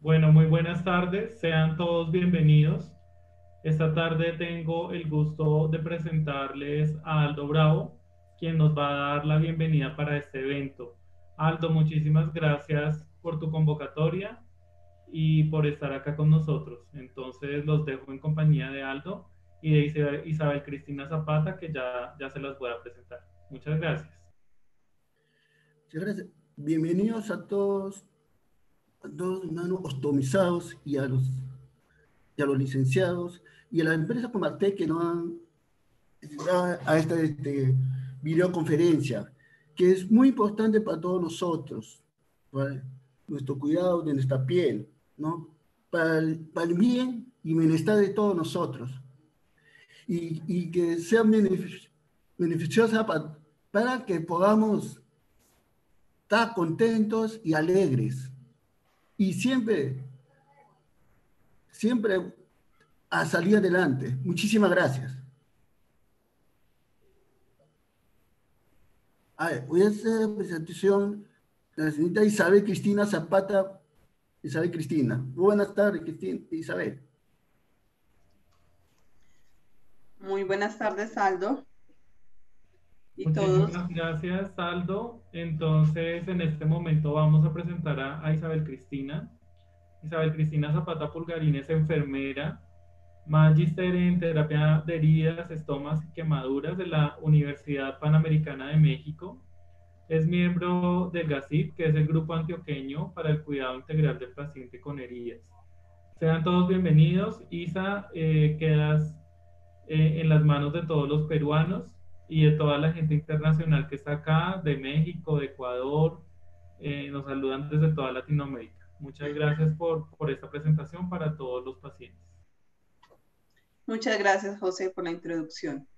Bueno, muy buenas tardes, sean todos bienvenidos. Esta tarde tengo el gusto de presentarles a Aldo Bravo, quien nos va a dar la bienvenida para este evento. Aldo, muchísimas gracias por tu convocatoria y por estar acá con nosotros. Entonces los dejo en compañía de Aldo y de Isabel Cristina Zapata, que ya, ya se las voy a presentar. Muchas gracias. Muchas gracias. Bienvenidos a todos, a todos hermanos ostomizados y a los, y a los licenciados y a las empresas como Arte que nos han a esta este, videoconferencia, que es muy importante para todos nosotros, para nuestro cuidado de nuestra piel, ¿no? Para el, para el bien y bienestar de todos nosotros. Y, y que sea beneficiosa para, para que podamos estar contentos y alegres. Y siempre, siempre a salir adelante. Muchísimas gracias. A ver, voy a hacer presentación de la señorita Isabel Cristina Zapata. Isabel Cristina. Buenas tardes, Cristina, Isabel. Muy buenas tardes, Aldo. Muchísimas gracias, Aldo. Entonces, en este momento vamos a presentar a, Isabel Cristina. Isabel Cristina Zapata Pulgarín es enfermera, magíster en terapia de heridas, estomas y quemaduras de la Universidad Panamericana de México. Es miembro del GACIP, que es el Grupo Antioqueño para el Cuidado Integral del Paciente con Heridas. Sean todos bienvenidos. Isa, eh, quedas eh, en las manos de todos los peruanos y de toda la gente internacional que está acá, de México, de Ecuador, eh, nos saludan desde toda Latinoamérica. Muchas gracias por, por esta presentación para todos los pacientes. Muchas gracias, José, por la introducción.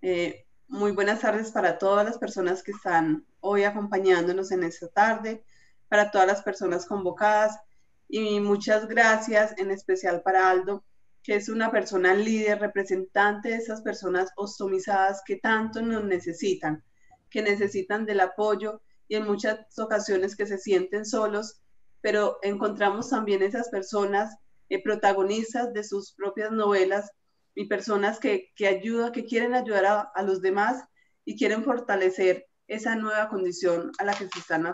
Eh, muy buenas tardes para todas las personas que están hoy acompañándonos en esta tarde, para todas las personas convocadas y muchas gracias en especial para Aldo que es una persona líder, representante de esas personas ostomizadas que tanto nos necesitan, que necesitan del apoyo y en muchas ocasiones que se sienten solos, pero encontramos también esas personas eh, protagonistas de sus propias novelas y personas que, que ayudan, que quieren ayudar a, los demás y quieren fortalecer esa nueva condición a la que se están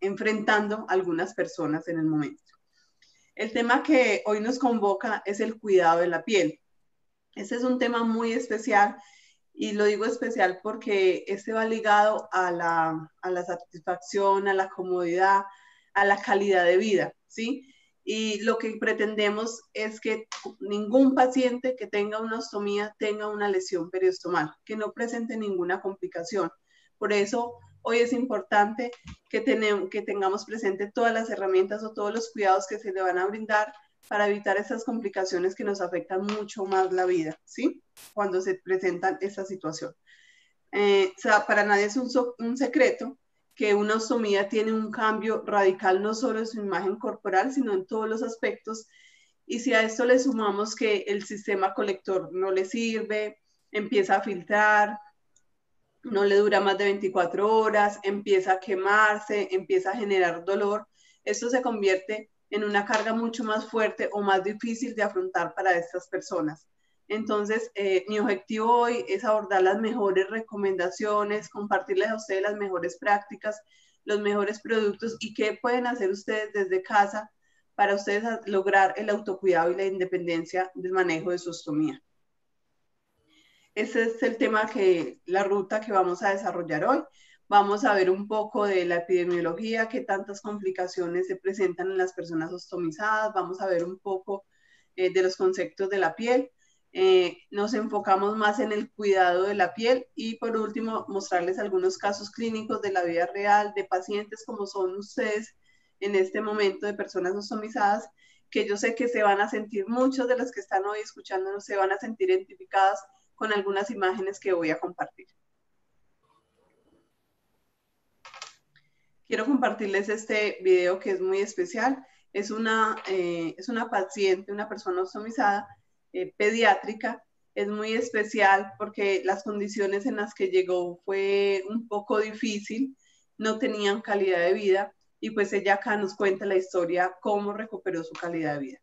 enfrentando algunas personas en el momento. El tema que hoy nos convoca es el cuidado de la piel. Este es un tema muy especial y lo digo especial porque este va ligado a la, a la satisfacción, a la comodidad, a la calidad de vida, ¿sí? Y lo que pretendemos es que ningún paciente que tenga una ostomía tenga una lesión periostomal, que no presente ninguna complicación. Por eso hoy es importante que, tenemos, que tengamos presente todas las herramientas o todos los cuidados que se le van a brindar para evitar esas complicaciones que nos afectan mucho más la vida, ¿sí? Cuando se presentan esta situación. Eh, o sea, para nadie es un, un secreto que una ostomía tiene un cambio radical no solo en su imagen corporal, sino en todos los aspectos. Y si a esto le sumamos que el sistema colector no le sirve, empieza a filtrar, no le dura más de 24 horas, empieza a quemarse, empieza a generar dolor, esto se convierte en una carga mucho más fuerte o más difícil de afrontar para estas personas. Entonces, eh, mi objetivo hoy es abordar las mejores recomendaciones, compartirles a ustedes las mejores prácticas, los mejores productos y qué pueden hacer ustedes desde casa para ustedes lograr el autocuidado y la independencia del manejo de su ostomía. Ese es el tema que, la ruta que vamos a desarrollar hoy. Vamos a ver un poco de la epidemiología, qué tantas complicaciones se presentan en las personas ostomizadas. Vamos a ver un poco eh, de los conceptos de la piel. Eh, nos enfocamos más en el cuidado de la piel y por último mostrarles algunos casos clínicos de la vida real de pacientes como son ustedes en este momento de personas ostomizadas que yo sé que se van a sentir, muchos de los que están hoy escuchándonos se van a sentir identificadas con algunas imágenes que voy a compartir. Quiero compartirles este video que es muy especial. Es una, eh, es una paciente, una persona ostomizada eh, pediátrica. Es muy especial porque las condiciones en las que llegó fue un poco difícil, no tenían calidad de vida y pues ella acá nos cuenta la historia, cómo recuperó su calidad de vida.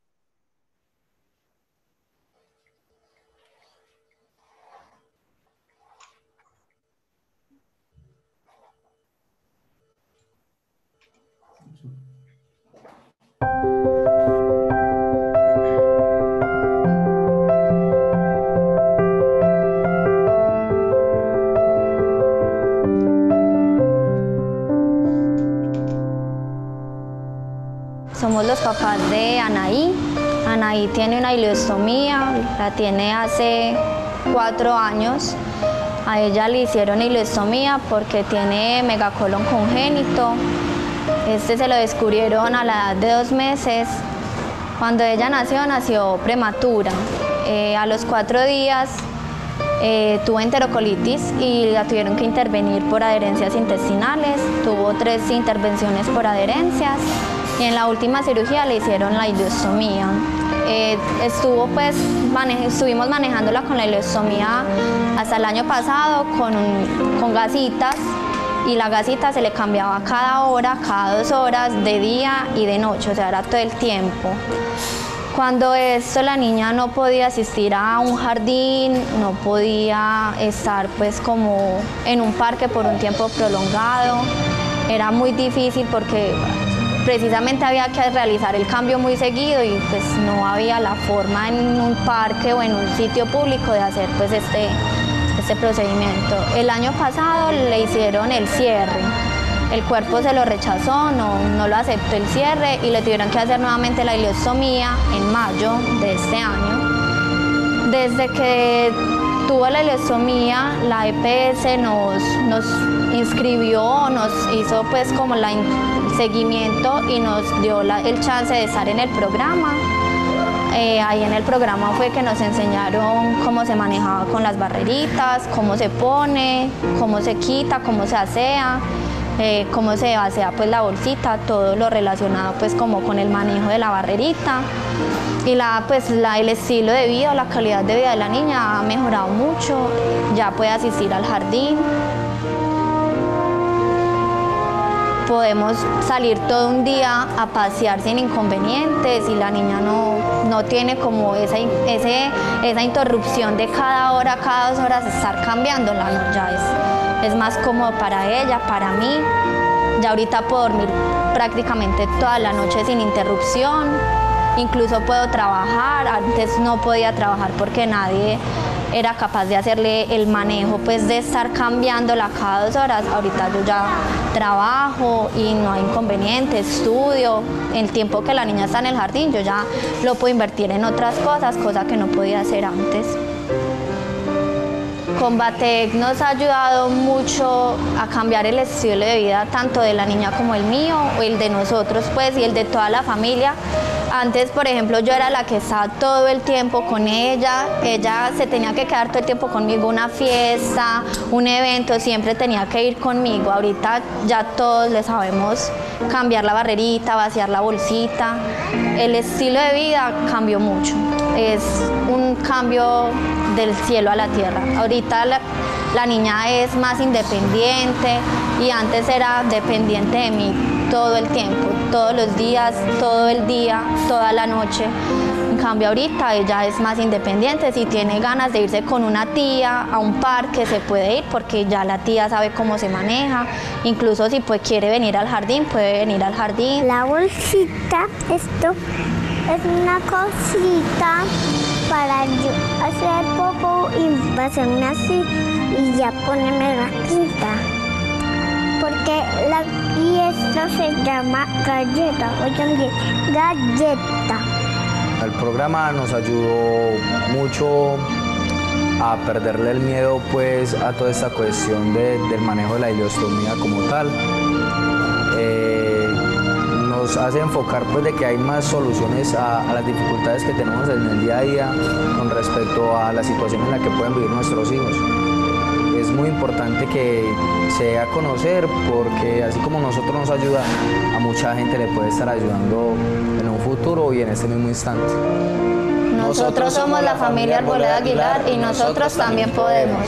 Somos los papás de Anaí. Anaí tiene una ileostomía, la tiene hace cuatro años. A ella le hicieron ileostomía porque tiene megacolon congénito. Este se lo descubrieron a la edad de dos meses. Cuando ella nació, nació prematura. Eh, a los cuatro días eh, tuvo enterocolitis y la tuvieron que intervenir por adherencias intestinales. Tuvo tres intervenciones por adherencias y en la última cirugía le hicieron la ileostomía. Eh, pues, estuvimos manejándola con la ileostomía hasta el año pasado con, con gasitas y la gasita se le cambiaba cada hora, cada dos horas, de día y de noche, o sea, era todo el tiempo. Cuando esto la niña no podía asistir a un jardín, no podía estar pues como en un parque por un tiempo prolongado, era muy difícil porque precisamente había que realizar el cambio muy seguido y pues no había la forma en un parque o en un sitio público de hacer pues este, este procedimiento. El año pasado le hicieron el cierre, el cuerpo se lo rechazó, no, no lo aceptó el cierre y le tuvieron que hacer nuevamente la ileostomía en mayo de este año. Desde que tuvo la ileostomía, la EPS nos, nos inscribió, nos hizo pues como la seguimiento y nos dio el chance de estar en el programa. Eh, ahí en el programa fue que nos enseñaron cómo se manejaba con las barreritas, cómo se pone, cómo se quita, cómo se asea, eh, cómo se asea pues la bolsita, todo lo relacionado pues como con el manejo de la barrerita. Y la, pues, el estilo de vida, la calidad de vida de la niña ha mejorado mucho, ya puede asistir al jardín, podemos salir todo un día a pasear sin inconvenientes y la niña no, no tiene como esa, ese, esa interrupción de cada hora, cada dos horas estar cambiándola, no, ya es, es más cómodo para ella, para mí. Ya ahorita puedo dormir prácticamente toda la noche sin interrupción, incluso puedo trabajar, antes no podía trabajar porque nadie era capaz de hacerle el manejo, pues de estar cambiándola cada dos horas. Ahorita yo ya trabajo y no hay inconveniente, estudio. El tiempo que la niña está en el jardín, yo ya lo puedo invertir en otras cosas, cosa que no podía hacer antes. Combatec nos ha ayudado mucho a cambiar el estilo de vida tanto de la niña como el mío, o el de nosotros pues y el de toda la familia, antes, por ejemplo, yo era la que estaba todo el tiempo con ella, ella se tenía que quedar todo el tiempo conmigo, una fiesta, un evento, siempre tenía que ir conmigo. Ahorita ya todos le sabemos cambiar la barrerita, vaciar la bolsita. El estilo de vida cambió mucho, es un cambio del cielo a la tierra. Ahorita la, niña es más independiente y antes era dependiente de mí todo el tiempo, todos los días, todo el día, toda la noche. En cambio ahorita ella es más independiente, si tiene ganas de irse con una tía a un parque se puede ir porque ya la tía sabe cómo se maneja, incluso si pues quiere venir al jardín puede venir al jardín. La bolsita, esto es una cosita para hacer poco y pasarme así y ya ponerme la quinta porque la, y esto se llama galleta, oigan bien, galleta. El programa nos ayudó mucho a perderle el miedo pues a toda esta cuestión del manejo de la ileostomía como tal. Eh, nos hace enfocar pues de que hay más soluciones a, a, las dificultades que tenemos en el día a día con respecto a la situación en la que pueden vivir nuestros hijos es muy importante que se dé a conocer porque así como nosotros nos ayuda, a mucha gente le puede estar ayudando en un futuro y en este mismo instante. Nosotros somos la familia Arboleda Aguilar y nosotros también podemos.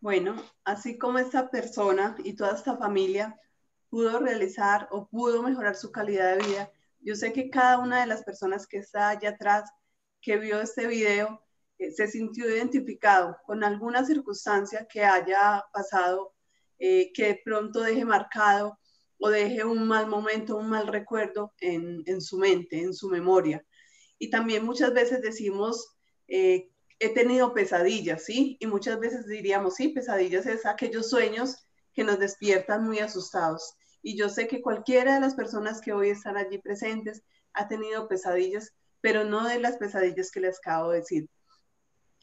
Bueno, así como esta persona y toda esta familia pudo realizar o pudo mejorar su calidad de vida, yo sé que cada una de las personas que está allá atrás, que vio este video, eh, se sintió identificado con alguna circunstancia que haya pasado, eh, que de pronto deje marcado o deje un mal momento, un mal recuerdo en, su mente, en su memoria. Y también muchas veces decimos, eh, he tenido pesadillas, ¿sí? Y muchas veces diríamos, sí, pesadillas es aquellos sueños que nos despiertan muy asustados. Y yo sé que cualquiera de las personas que hoy están allí presentes ha tenido pesadillas, pero no de las pesadillas que les acabo de decir.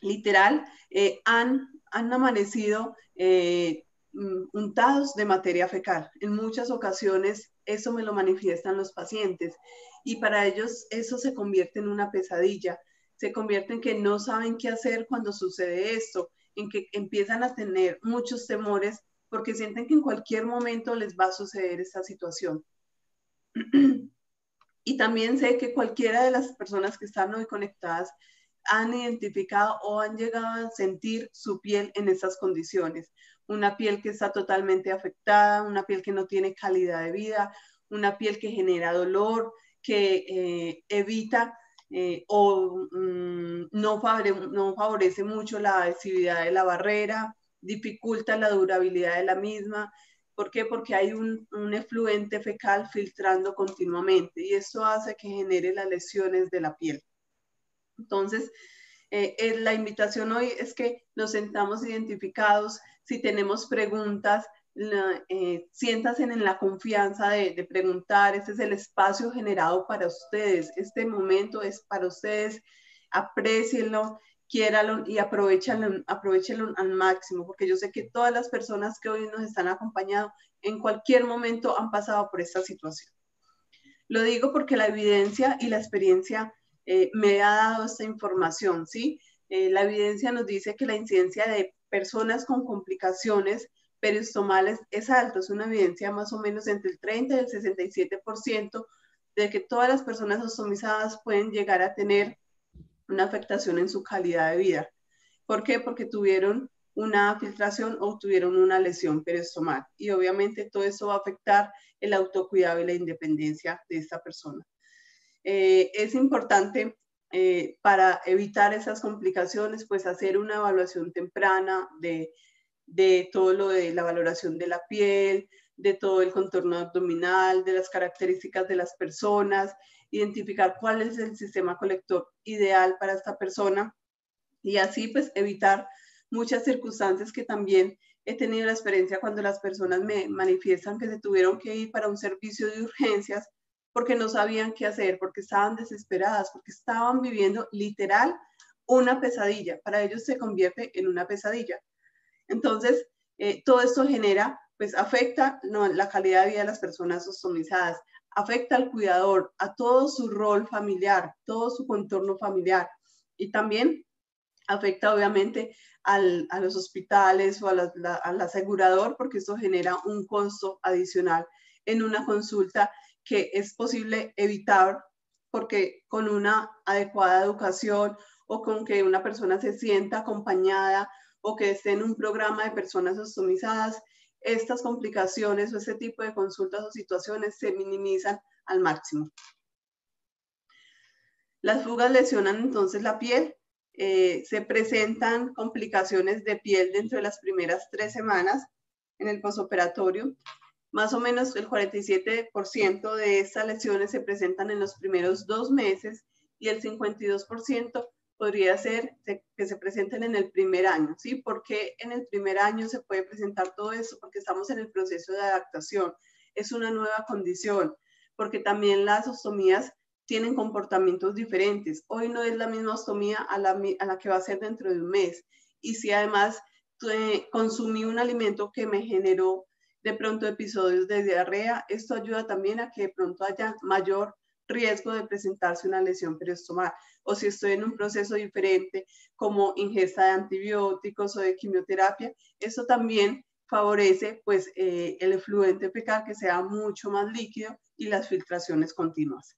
Literal, eh, han, han amanecido eh, mm, untados de materia fecal. En muchas ocasiones eso me lo manifiestan los pacientes y para ellos eso se convierte en una pesadilla se convierte en que no saben qué hacer cuando sucede esto, en que empiezan a tener muchos temores porque sienten que en cualquier momento les va a suceder esta situación. y también sé que cualquiera de las personas que están hoy conectadas han identificado o han llegado a sentir su piel en esas condiciones. Una piel que está totalmente afectada, una piel que no tiene calidad de vida, una piel que genera dolor, que eh, evita eh, o mm, no, favorece mucho la adhesividad de la barrera, dificulta la durabilidad de la misma. ¿Por qué? Porque hay un, un efluente fecal filtrando continuamente y eso hace que genere las lesiones de la piel. Entonces, eh, eh, la invitación hoy es que nos sentamos identificados. Si tenemos preguntas, eh, siéntanse en la confianza de, preguntar, este es el espacio generado para ustedes, este momento es para ustedes, aprecienlo, quiéranlo y aprovechenlo, aprovechenlo al máximo, porque yo sé que todas las personas que hoy nos están acompañando en cualquier momento han pasado por esta situación. Lo digo porque la evidencia y la experiencia eh, me ha dado esta información, ¿sí? Eh, la evidencia nos dice que la incidencia de personas con complicaciones peristomales es alto, es una evidencia más o menos entre el 30 y el 67% de que todas las personas ostomizadas pueden llegar a tener una afectación en su calidad de vida. ¿Por qué? Porque tuvieron una filtración o tuvieron una lesión peristomal. Y obviamente todo eso va a afectar el autocuidado y la independencia de esta persona. Eh, es importante eh, para evitar esas complicaciones, pues hacer una evaluación temprana de de todo lo de la valoración de la piel, de todo el contorno abdominal, de las características de las personas, identificar cuál es el sistema colector ideal para esta persona y así pues evitar muchas circunstancias que también he tenido la experiencia cuando las personas me manifiestan que se tuvieron que ir para un servicio de urgencias porque no sabían qué hacer, porque estaban desesperadas, porque estaban viviendo literal una pesadilla. Para ellos se convierte en una pesadilla. Entonces, eh, todo esto genera, pues afecta la calidad de vida de las personas ostomizadas, afecta al cuidador, a todo su rol familiar, todo su contorno familiar. Y también afecta obviamente a los hospitales o al asegurador porque esto genera un costo adicional en una consulta que es posible evitar porque con una adecuada educación o con que una persona se sienta acompañada o que esté en un programa de personas ostomizadas, estas complicaciones o este tipo de consultas o situaciones se minimizan al máximo. Las fugas lesionan entonces la piel, eh, se presentan complicaciones de piel dentro de las primeras tres semanas en el posoperatorio. Más o menos el 47% de estas lesiones se presentan en los primeros dos meses y el 52% podría ser que se presenten en el primer año, ¿sí? Porque en el primer año se puede presentar todo eso? Porque estamos en el proceso de adaptación, es una nueva condición, porque también las ostomías tienen comportamientos diferentes. Hoy no es la misma ostomía a la, que va a ser dentro de un mes. Y si además eh, consumí un alimento que me generó de pronto episodios de diarrea, esto ayuda también a que de pronto haya mayor riesgo de presentarse una lesión periostomal o si estoy en un proceso diferente como ingesta de antibióticos o de quimioterapia, eso también favorece pues eh, el efluente fecal que sea mucho más líquido y las filtraciones continuas.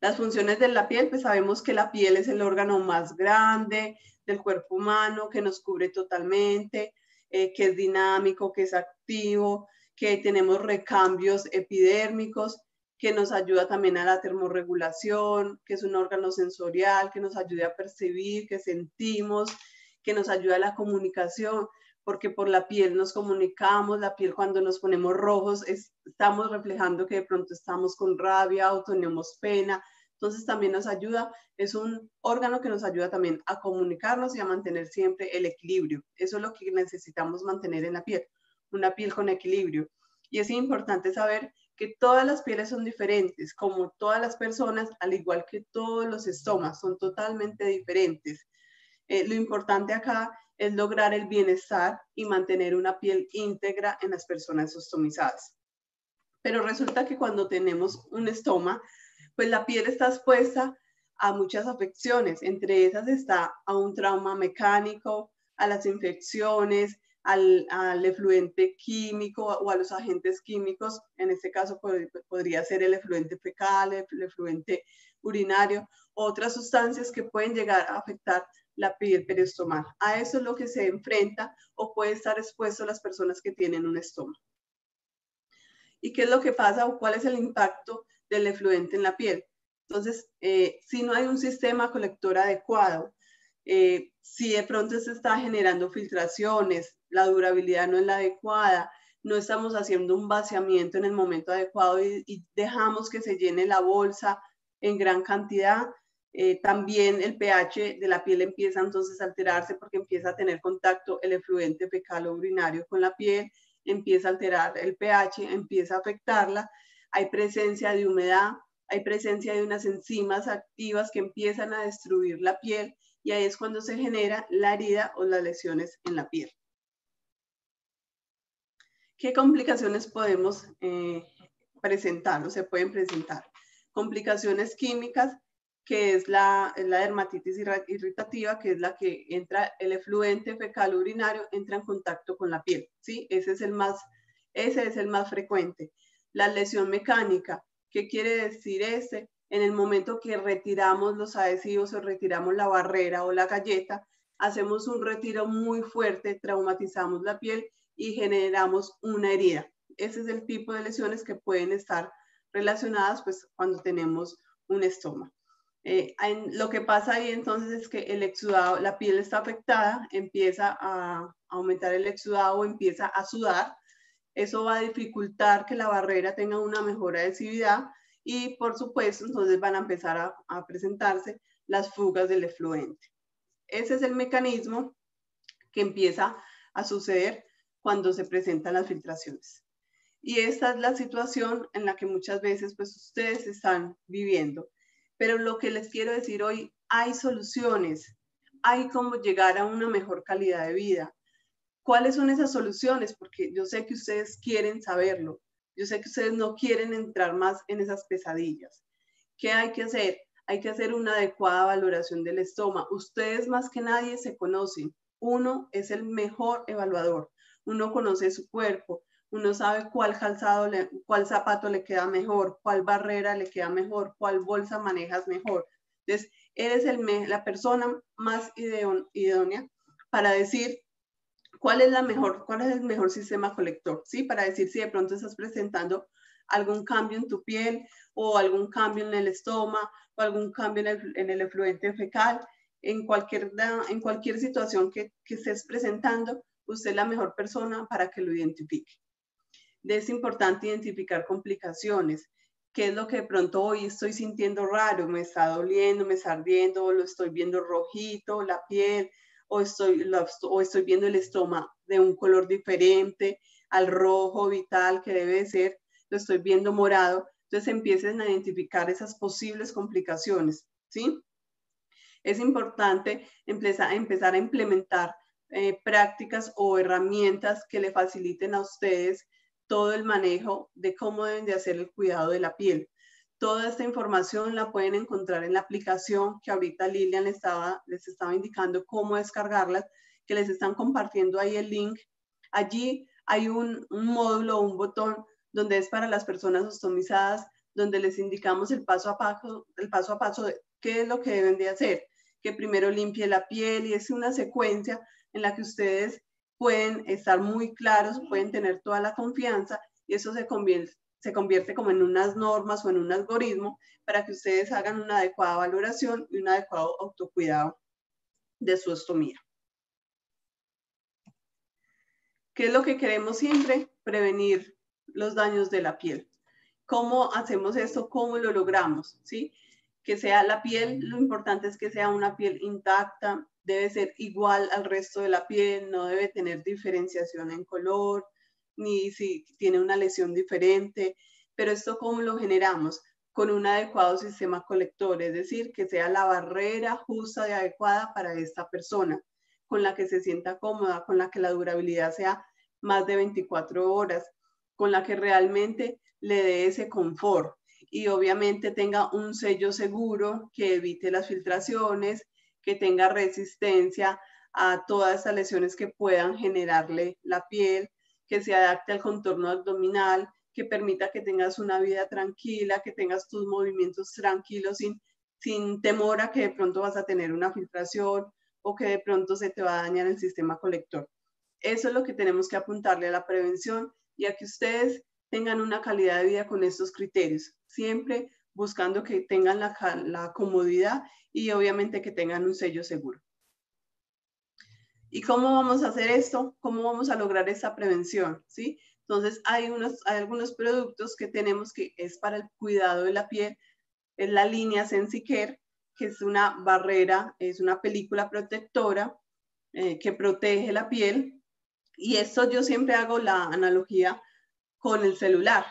Las funciones de la piel, pues sabemos que la piel es el órgano más grande del cuerpo humano, que nos cubre totalmente, eh, que es dinámico, que es activo, que tenemos recambios epidérmicos, que nos ayuda también a la termorregulación, que es un órgano sensorial, que nos ayuda a percibir, que sentimos, que nos ayuda a la comunicación, porque por la piel nos comunicamos, la piel cuando nos ponemos rojos estamos reflejando que de pronto estamos con rabia o tenemos pena, entonces también nos ayuda, es un órgano que nos ayuda también a comunicarnos y a mantener siempre el equilibrio. Eso es lo que necesitamos mantener en la piel, una piel con equilibrio. Y es importante saber que todas las pieles son diferentes, como todas las personas, al igual que todos los estomas, son totalmente diferentes. Eh, lo importante acá es lograr el bienestar y mantener una piel íntegra en las personas ostomizadas. Pero resulta que cuando tenemos un estoma, pues la piel está expuesta a muchas afecciones, entre esas está a un trauma mecánico, a las infecciones, al, efluente químico o a los agentes químicos, en este caso podría ser el efluente fecal, el efluente urinario, otras sustancias que pueden llegar a afectar la piel periostomal. A eso es lo que se enfrenta o puede estar expuesto las personas que tienen un estómago. ¿Y qué es lo que pasa o cuál es el impacto del efluente en la piel. Entonces, eh, si no hay un sistema colector adecuado, eh, si de pronto se está generando filtraciones, la durabilidad no es la adecuada, no estamos haciendo un vaciamiento en el momento adecuado y, dejamos que se llene la bolsa en gran cantidad, eh, también el pH de la piel empieza entonces a alterarse porque empieza a tener contacto el efluente fecal o urinario con la piel, empieza a alterar el pH, empieza a afectarla hay presencia de humedad, hay presencia de unas enzimas activas que empiezan a destruir la piel y ahí es cuando se genera la herida o las lesiones en la piel. ¿Qué complicaciones podemos eh, presentar o se pueden presentar? Complicaciones químicas, que es la, la, dermatitis irritativa, que es la que entra, el efluente fecal urinario entra en contacto con la piel, ¿sí? Ese es el más, ese es el más frecuente la lesión mecánica. ¿Qué quiere decir este? En el momento que retiramos los adhesivos o retiramos la barrera o la galleta, hacemos un retiro muy fuerte, traumatizamos la piel y generamos una herida. Ese es el tipo de lesiones que pueden estar relacionadas pues cuando tenemos un estoma. Eh, lo que pasa ahí entonces es que el exudado, la piel está afectada, empieza a aumentar el exudado, empieza a sudar, eso va a dificultar que la barrera tenga una mejor adhesividad y por supuesto entonces van a empezar a, presentarse las fugas del efluente. Ese es el mecanismo que empieza a suceder cuando se presentan las filtraciones. Y esta es la situación en la que muchas veces pues ustedes están viviendo. Pero lo que les quiero decir hoy, hay soluciones, hay cómo llegar a una mejor calidad de vida. ¿Cuáles son esas soluciones? Porque yo sé que ustedes quieren saberlo. Yo sé que ustedes no quieren entrar más en esas pesadillas. ¿Qué hay que hacer? Hay que hacer una adecuada valoración del estómago. Ustedes más que nadie se conocen. Uno es el mejor evaluador. Uno conoce su cuerpo. Uno sabe cuál calzado, cuál zapato le queda mejor, cuál barrera le queda mejor, cuál bolsa manejas mejor. Entonces, eres el, la persona más idónea para decir ¿Cuál es, la mejor, ¿Cuál es el mejor sistema colector? ¿Sí? Para decir si de pronto estás presentando algún cambio en tu piel o algún cambio en el estómago o algún cambio en el, efluente fecal. En cualquier, en cualquier situación que, que estés presentando, usted es la mejor persona para que lo identifique. Es importante identificar complicaciones. ¿Qué es lo que de pronto hoy estoy sintiendo raro? ¿Me está doliendo, me está ardiendo, lo estoy viendo rojito, la piel? o estoy, o estoy viendo el estómago de un color diferente al rojo vital que debe ser, lo estoy viendo morado, entonces empiecen a identificar esas posibles complicaciones, ¿sí? Es importante empezar, empezar a implementar eh, prácticas o herramientas que le faciliten a ustedes todo el manejo de cómo deben de hacer el cuidado de la piel. Toda esta información la pueden encontrar en la aplicación que ahorita Lilian les estaba, les estaba indicando cómo descargarlas, que les están compartiendo ahí el link. Allí hay un, módulo, un botón donde es para las personas ostomizadas, donde les indicamos el paso a paso, el paso a paso de qué es lo que deben de hacer, que primero limpie la piel y es una secuencia en la que ustedes pueden estar muy claros, pueden tener toda la confianza y eso se convierte, se convierte como en unas normas o en un algoritmo para que ustedes hagan una adecuada valoración y un adecuado autocuidado de su ostomía. ¿Qué es lo que queremos siempre? Prevenir los daños de la piel. ¿Cómo hacemos esto? ¿Cómo lo logramos? ¿Sí? Que sea la piel, lo importante es que sea una piel intacta, debe ser igual al resto de la piel, no debe tener diferenciación en color, ni si tiene una lesión diferente. Pero esto, ¿cómo lo generamos? Con un adecuado sistema colector, es decir, que sea la barrera justa y adecuada para esta persona, con la que se sienta cómoda, con la que la durabilidad sea más de 24 horas, con la que realmente le dé ese confort y obviamente tenga un sello seguro que evite las filtraciones, que tenga resistencia a todas esas lesiones que puedan generarle la piel, que se adapte al contorno abdominal, que permita que tengas una vida tranquila, que tengas tus movimientos tranquilos sin, sin temor a que de pronto vas a tener una filtración o que de pronto se te va a dañar el sistema colector. Eso es lo que tenemos que apuntarle a la prevención y a que ustedes tengan una calidad de vida con estos criterios, siempre buscando que tengan la, comodidad y obviamente que tengan un sello seguro. ¿Y cómo vamos a hacer esto? ¿Cómo vamos a lograr esa prevención? ¿Sí? Entonces, hay, unos, hay algunos productos que tenemos que es para el cuidado de la piel. Es la línea Sensicare, que es una barrera, es una película protectora eh, que protege la piel y esto yo siempre hago la analogía con el celular.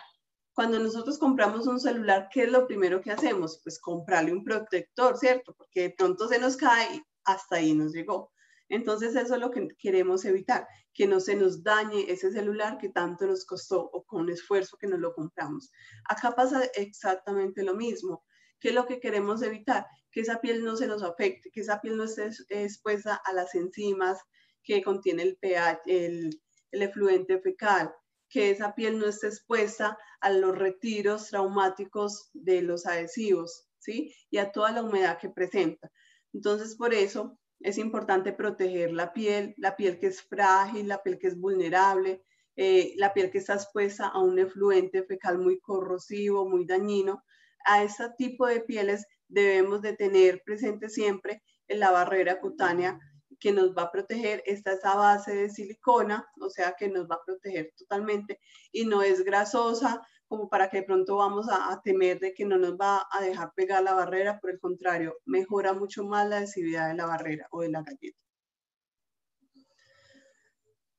Cuando nosotros compramos un celular, ¿qué es lo primero que hacemos? Pues comprarle un protector, ¿cierto? Porque de pronto se nos cae y hasta ahí nos llegó. Entonces eso es lo que queremos evitar, que no se nos dañe ese celular que tanto nos costó o con esfuerzo que nos lo compramos. Acá pasa exactamente lo mismo. ¿Qué es lo que queremos evitar? Que esa piel no se nos afecte, que esa piel no esté expuesta a las enzimas, que contiene el pH, el, el efluente fecal, que esa piel no esté expuesta a los retiros traumáticos de los adhesivos, ¿sí? Y a toda la humedad que presenta. Entonces, por eso es importante proteger la piel, la piel que es frágil, la piel que es vulnerable, eh, la piel que está expuesta a un efluente fecal muy corrosivo, muy dañino. A ese tipo de pieles debemos de tener presente siempre en la barrera cutánea que nos va a proteger, esta esa base de silicona, o sea que nos va a proteger totalmente y no es grasosa como para que de pronto vamos a, temer de que no nos va a dejar pegar la barrera, por el contrario, mejora mucho más la adhesividad de la barrera o de la galleta.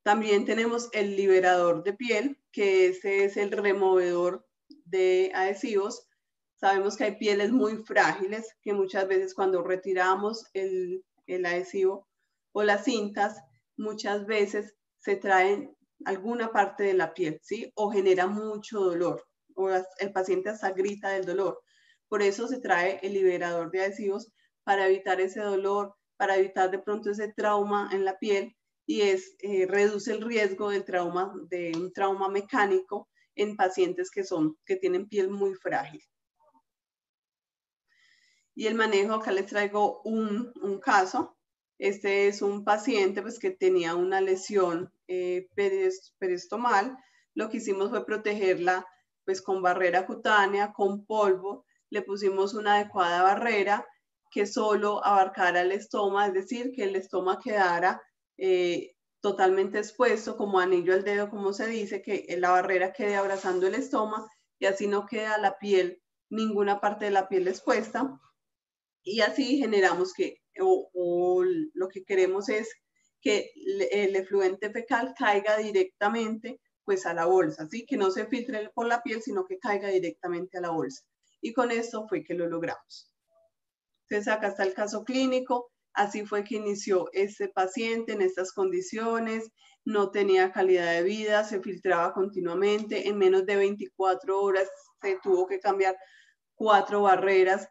También tenemos el liberador de piel, que ese es el removedor de adhesivos. Sabemos que hay pieles muy frágiles, que muchas veces cuando retiramos el, el adhesivo o las cintas muchas veces se traen alguna parte de la piel, ¿sí? O genera mucho dolor, o el paciente hasta grita del dolor. Por eso se trae el liberador de adhesivos para evitar ese dolor, para evitar de pronto ese trauma en la piel y es eh, reduce el riesgo del trauma de un trauma mecánico en pacientes que son que tienen piel muy frágil. Y el manejo, acá les traigo un, un caso este es un paciente pues, que tenía una lesión eh, peristomal. Lo que hicimos fue protegerla pues, con barrera cutánea, con polvo. Le pusimos una adecuada barrera que solo abarcara el estómago, es decir, que el estómago quedara eh, totalmente expuesto como anillo al dedo, como se dice, que la barrera quede abrazando el estómago y así no queda la piel, ninguna parte de la piel expuesta. Y así generamos que o, lo que queremos es que el efluente fecal caiga directamente pues a la bolsa, ¿sí? que no se filtre por la piel, sino que caiga directamente a la bolsa. Y con esto fue que lo logramos. Entonces acá está el caso clínico, así fue que inició este paciente en estas condiciones, no tenía calidad de vida, se filtraba continuamente, en menos de 24 horas se tuvo que cambiar cuatro barreras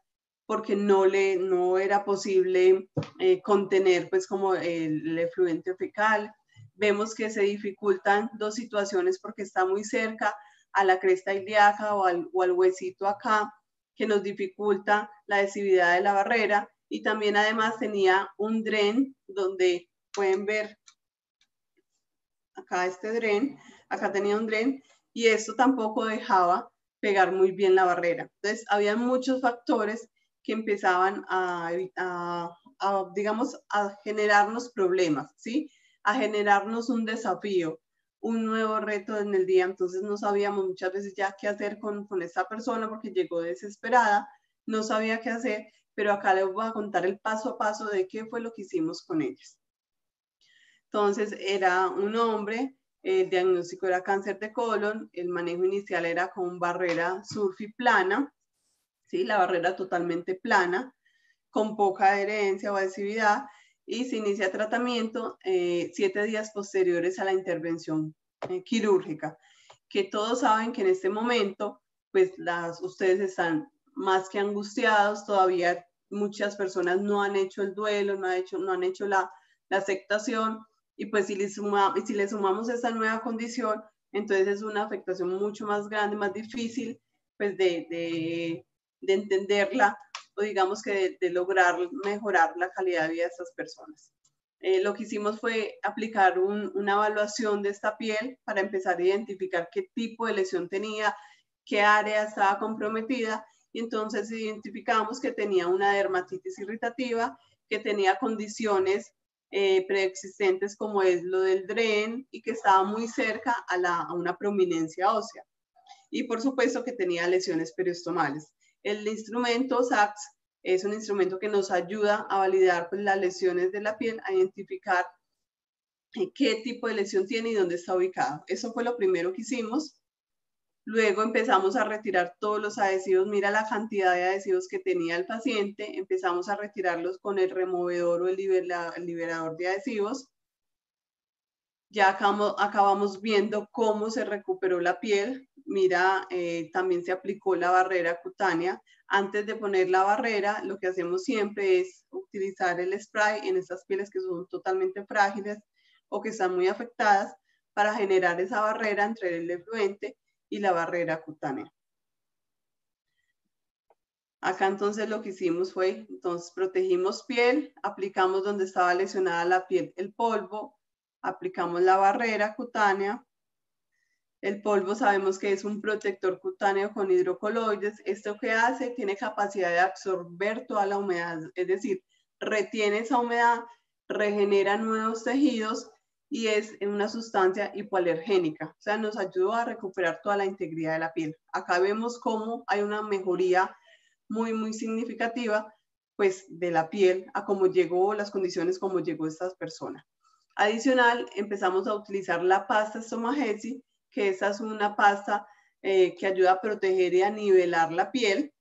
porque no, le, no era posible eh, contener pues como el, efluente fecal. Vemos que se dificultan dos situaciones porque está muy cerca a la cresta ilíaca o al, o al huesito acá, que nos dificulta la adhesividad de la barrera. Y también además tenía un dren donde pueden ver acá este dren, acá tenía un dren y esto tampoco dejaba pegar muy bien la barrera. Entonces, había muchos factores que empezaban a, a, digamos, a generarnos problemas, ¿sí? A generarnos un desafío, un nuevo reto en el día. Entonces, no sabíamos muchas veces ya qué hacer con, con esta persona porque llegó desesperada, no sabía qué hacer, pero acá les voy a contar el paso a paso de qué fue lo que hicimos con ellos. Entonces, era un hombre el diagnóstico era cáncer de colon, el manejo inicial era con barrera surfi plana, ¿sí? la barrera totalmente plana, con poca adherencia o adhesividad, y se inicia tratamiento eh, siete días posteriores a la intervención eh, quirúrgica, que todos saben que en este momento, pues las, ustedes están más que angustiados, todavía muchas personas no han hecho el duelo, no, ha hecho, no han hecho la, la aceptación, y pues si le, suma, si le sumamos esta nueva condición, entonces es una afectación mucho más grande, más difícil pues de, de entenderla o digamos que de, lograr mejorar la calidad de vida de estas personas. Eh, lo que hicimos fue aplicar un, una evaluación de esta piel para empezar a identificar qué tipo de lesión tenía, qué área estaba comprometida y entonces identificamos que tenía una dermatitis irritativa, que tenía condiciones eh, preexistentes como es lo del DREN y que estaba muy cerca a, la, a una prominencia ósea. Y por supuesto que tenía lesiones periostomales. El instrumento SACS es un instrumento que nos ayuda a validar pues, las lesiones de la piel, a identificar eh, qué tipo de lesión tiene y dónde está ubicado. Eso fue lo primero que hicimos. Luego empezamos a retirar todos los adhesivos. Mira la cantidad de adhesivos que tenía el paciente. Empezamos a retirarlos con el removedor o el, liberador de adhesivos. Ya acabamos, acabamos, viendo cómo se recuperó la piel. Mira, eh, también se aplicó la barrera cutánea. Antes de poner la barrera, lo que hacemos siempre es utilizar el spray en estas pieles que son totalmente frágiles o que están muy afectadas para generar esa barrera entre el efluente y la barrera cutánea. Acá entonces lo que hicimos fue, entonces protegimos piel, aplicamos donde estaba lesionada la piel el polvo, aplicamos la barrera cutánea. El polvo sabemos que es un protector cutáneo con hidrocoloides. Esto que hace tiene capacidad de absorber toda la humedad, es decir, retiene esa humedad, regenera nuevos tejidos y es una sustancia hipoalergénica, o sea, nos ayuda a recuperar toda la integridad de la piel. Acá vemos cómo hay una mejoría muy, muy significativa, pues, de la piel a cómo llegó, las condiciones como llegó esta persona. Adicional, empezamos a utilizar la pasta estomagesi, que esa es una pasta eh, que ayuda a proteger y a nivelar la piel.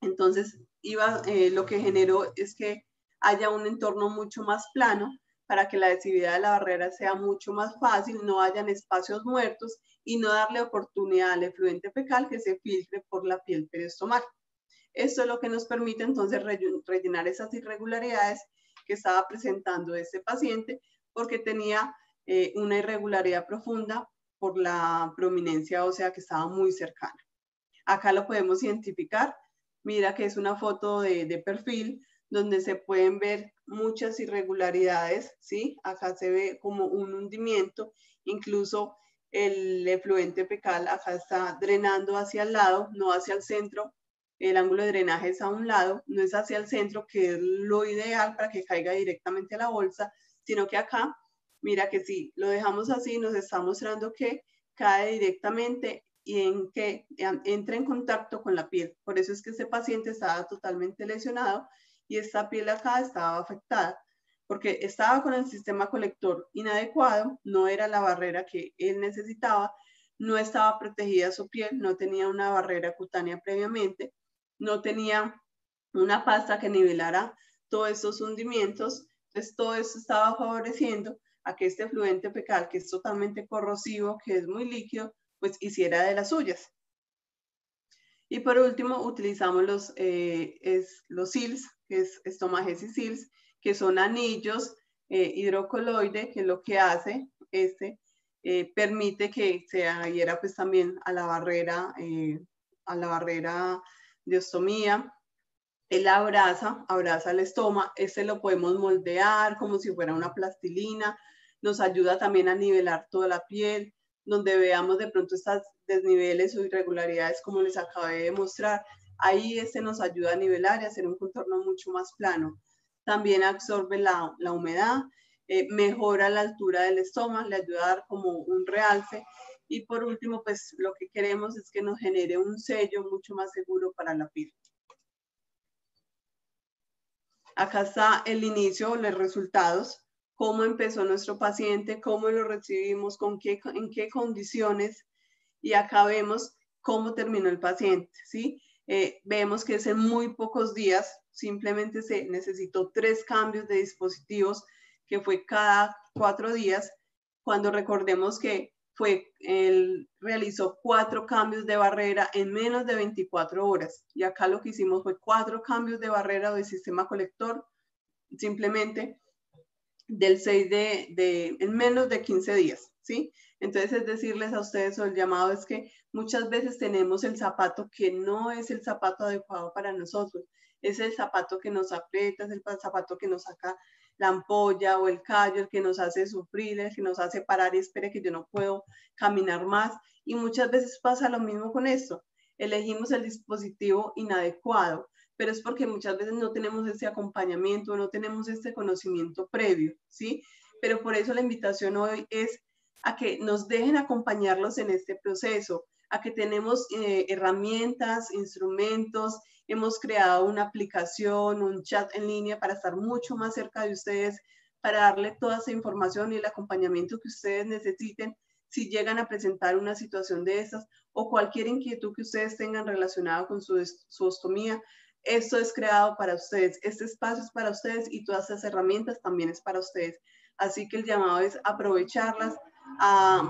Entonces, iba, eh, lo que generó es que haya un entorno mucho más plano para que la adhesividad de la barrera sea mucho más fácil, no hayan espacios muertos y no darle oportunidad al efluente fecal que se filtre por la piel periostomal. Esto es lo que nos permite entonces rellenar esas irregularidades que estaba presentando este paciente porque tenía eh, una irregularidad profunda por la prominencia ósea que estaba muy cercana. Acá lo podemos identificar. Mira que es una foto de, de perfil donde se pueden ver muchas irregularidades, ¿sí? Acá se ve como un hundimiento, incluso el efluente fecal acá está drenando hacia el lado, no hacia el centro, el ángulo de drenaje es a un lado, no es hacia el centro, que es lo ideal para que caiga directamente a la bolsa, sino que acá, mira que si lo dejamos así, nos está mostrando que cae directamente y en que entra en contacto con la piel. Por eso es que este paciente estaba totalmente lesionado y esta piel acá estaba afectada porque estaba con el sistema colector inadecuado, no era la barrera que él necesitaba, no estaba protegida su piel, no tenía una barrera cutánea previamente, no tenía una pasta que nivelara todos esos hundimientos, entonces todo eso estaba favoreciendo a que este fluente fecal, que es totalmente corrosivo, que es muy líquido, pues hiciera de las suyas. Y por último, utilizamos los, eh, es, los SILS, que es estomagesis que son anillos eh, hidrocoloide, que lo que hace este eh, permite que se adhiera pues también a la barrera, eh, a la barrera de ostomía. Él abraza, abraza el estómago, este lo podemos moldear como si fuera una plastilina, nos ayuda también a nivelar toda la piel, donde veamos de pronto estas desniveles o irregularidades como les acabé de mostrar, ahí este nos ayuda a nivelar y hacer un contorno mucho más plano. También absorbe la, la humedad eh, mejora la altura del estómago, le ayuda a dar como un realce. Y por último, pues lo que queremos es que nos genere un sello mucho más seguro para la piel. Acá está el inicio, los resultados, cómo empezó nuestro paciente, cómo lo recibimos, con qué, en qué condiciones. Y acá vemos cómo terminó el paciente, ¿sí? Eh, vemos que es muy pocos días, simplemente se necesitó tres cambios de dispositivos que fue cada cuatro días, cuando recordemos que fue, él realizó cuatro cambios de barrera en menos de 24 horas. Y acá lo que hicimos fue cuatro cambios de barrera del sistema colector, simplemente del 6 de, de, en menos de 15 días, ¿sí? Entonces, es decirles a ustedes, o el llamado es que muchas veces tenemos el zapato que no es el zapato adecuado para nosotros, es el zapato que nos aprieta, es el zapato que nos saca la ampolla o el callo, el que nos hace sufrir, el que nos hace parar y espere que yo no puedo caminar más. Y muchas veces pasa lo mismo con esto. Elegimos el dispositivo inadecuado, pero es porque muchas veces no tenemos ese acompañamiento, no tenemos este conocimiento previo, ¿sí? Pero por eso la invitación hoy es a que nos dejen acompañarlos en este proceso, a que tenemos eh, herramientas, instrumentos, Hemos creado una aplicación, un chat en línea para estar mucho más cerca de ustedes, para darle toda esa información y el acompañamiento que ustedes necesiten si llegan a presentar una situación de esas o cualquier inquietud que ustedes tengan relacionada con su, su ostomía. Esto es creado para ustedes, este espacio es para ustedes y todas esas herramientas también es para ustedes. Así que el llamado es aprovecharlas, a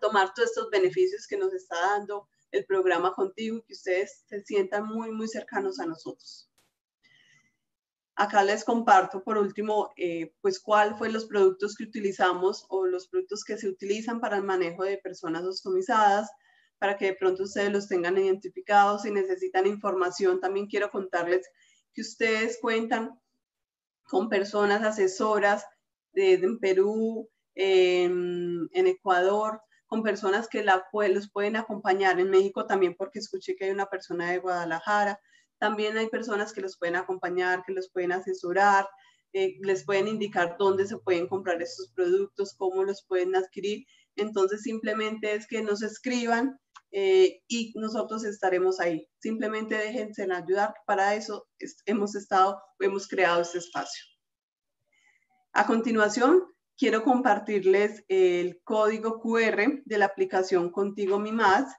tomar todos estos beneficios que nos está dando el programa contigo y que ustedes se sientan muy, muy cercanos a nosotros. Acá les comparto por último, eh, pues cuál fue los productos que utilizamos o los productos que se utilizan para el manejo de personas ostomizadas, para que de pronto ustedes los tengan identificados. Si necesitan información, también quiero contarles que ustedes cuentan con personas asesoras de, en Perú, en Ecuador, con personas que los pueden acompañar en México también porque escuché que hay una persona de Guadalajara. También hay personas que los pueden acompañar, que los pueden asesorar, eh, les pueden indicar dónde se pueden comprar estos productos, cómo los pueden adquirir. Entonces simplemente es que nos escriban eh, y nosotros estaremos ahí. Simplemente déjense en ayudar. Para eso hemos estado, hemos creado este espacio. A continuación, quiero compartirles el código QR de la aplicación Contigo Mi Más.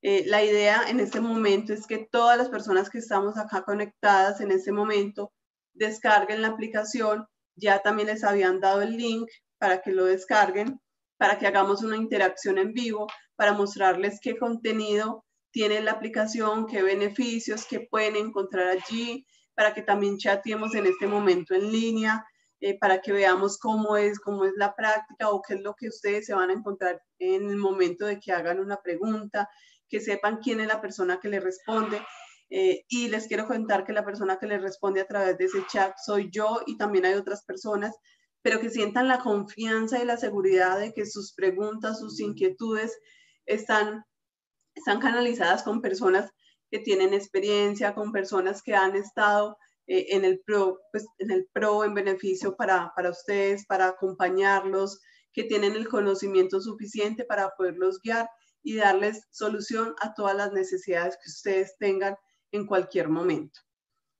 Eh, la idea en este momento es que todas las personas que estamos acá conectadas en este momento descarguen la aplicación. Ya también les habían dado el link para que lo descarguen, para que hagamos una interacción en vivo, para mostrarles qué contenido tiene la aplicación, qué beneficios, qué pueden encontrar allí, para que también chateemos en este momento en línea, eh, para que veamos cómo es, cómo es la práctica o qué es lo que ustedes se van a encontrar en el momento de que hagan una pregunta, que sepan quién es la persona que le responde. Eh, y les quiero contar que la persona que le responde a través de ese chat soy yo y también hay otras personas, pero que sientan la confianza y la seguridad de que sus preguntas, sus inquietudes están, están canalizadas con personas que tienen experiencia, con personas que han estado eh, en, el pro, pues, en el pro, en beneficio para, para ustedes, para acompañarlos, que tienen el conocimiento suficiente para poderlos guiar y darles solución a todas las necesidades que ustedes tengan en cualquier momento.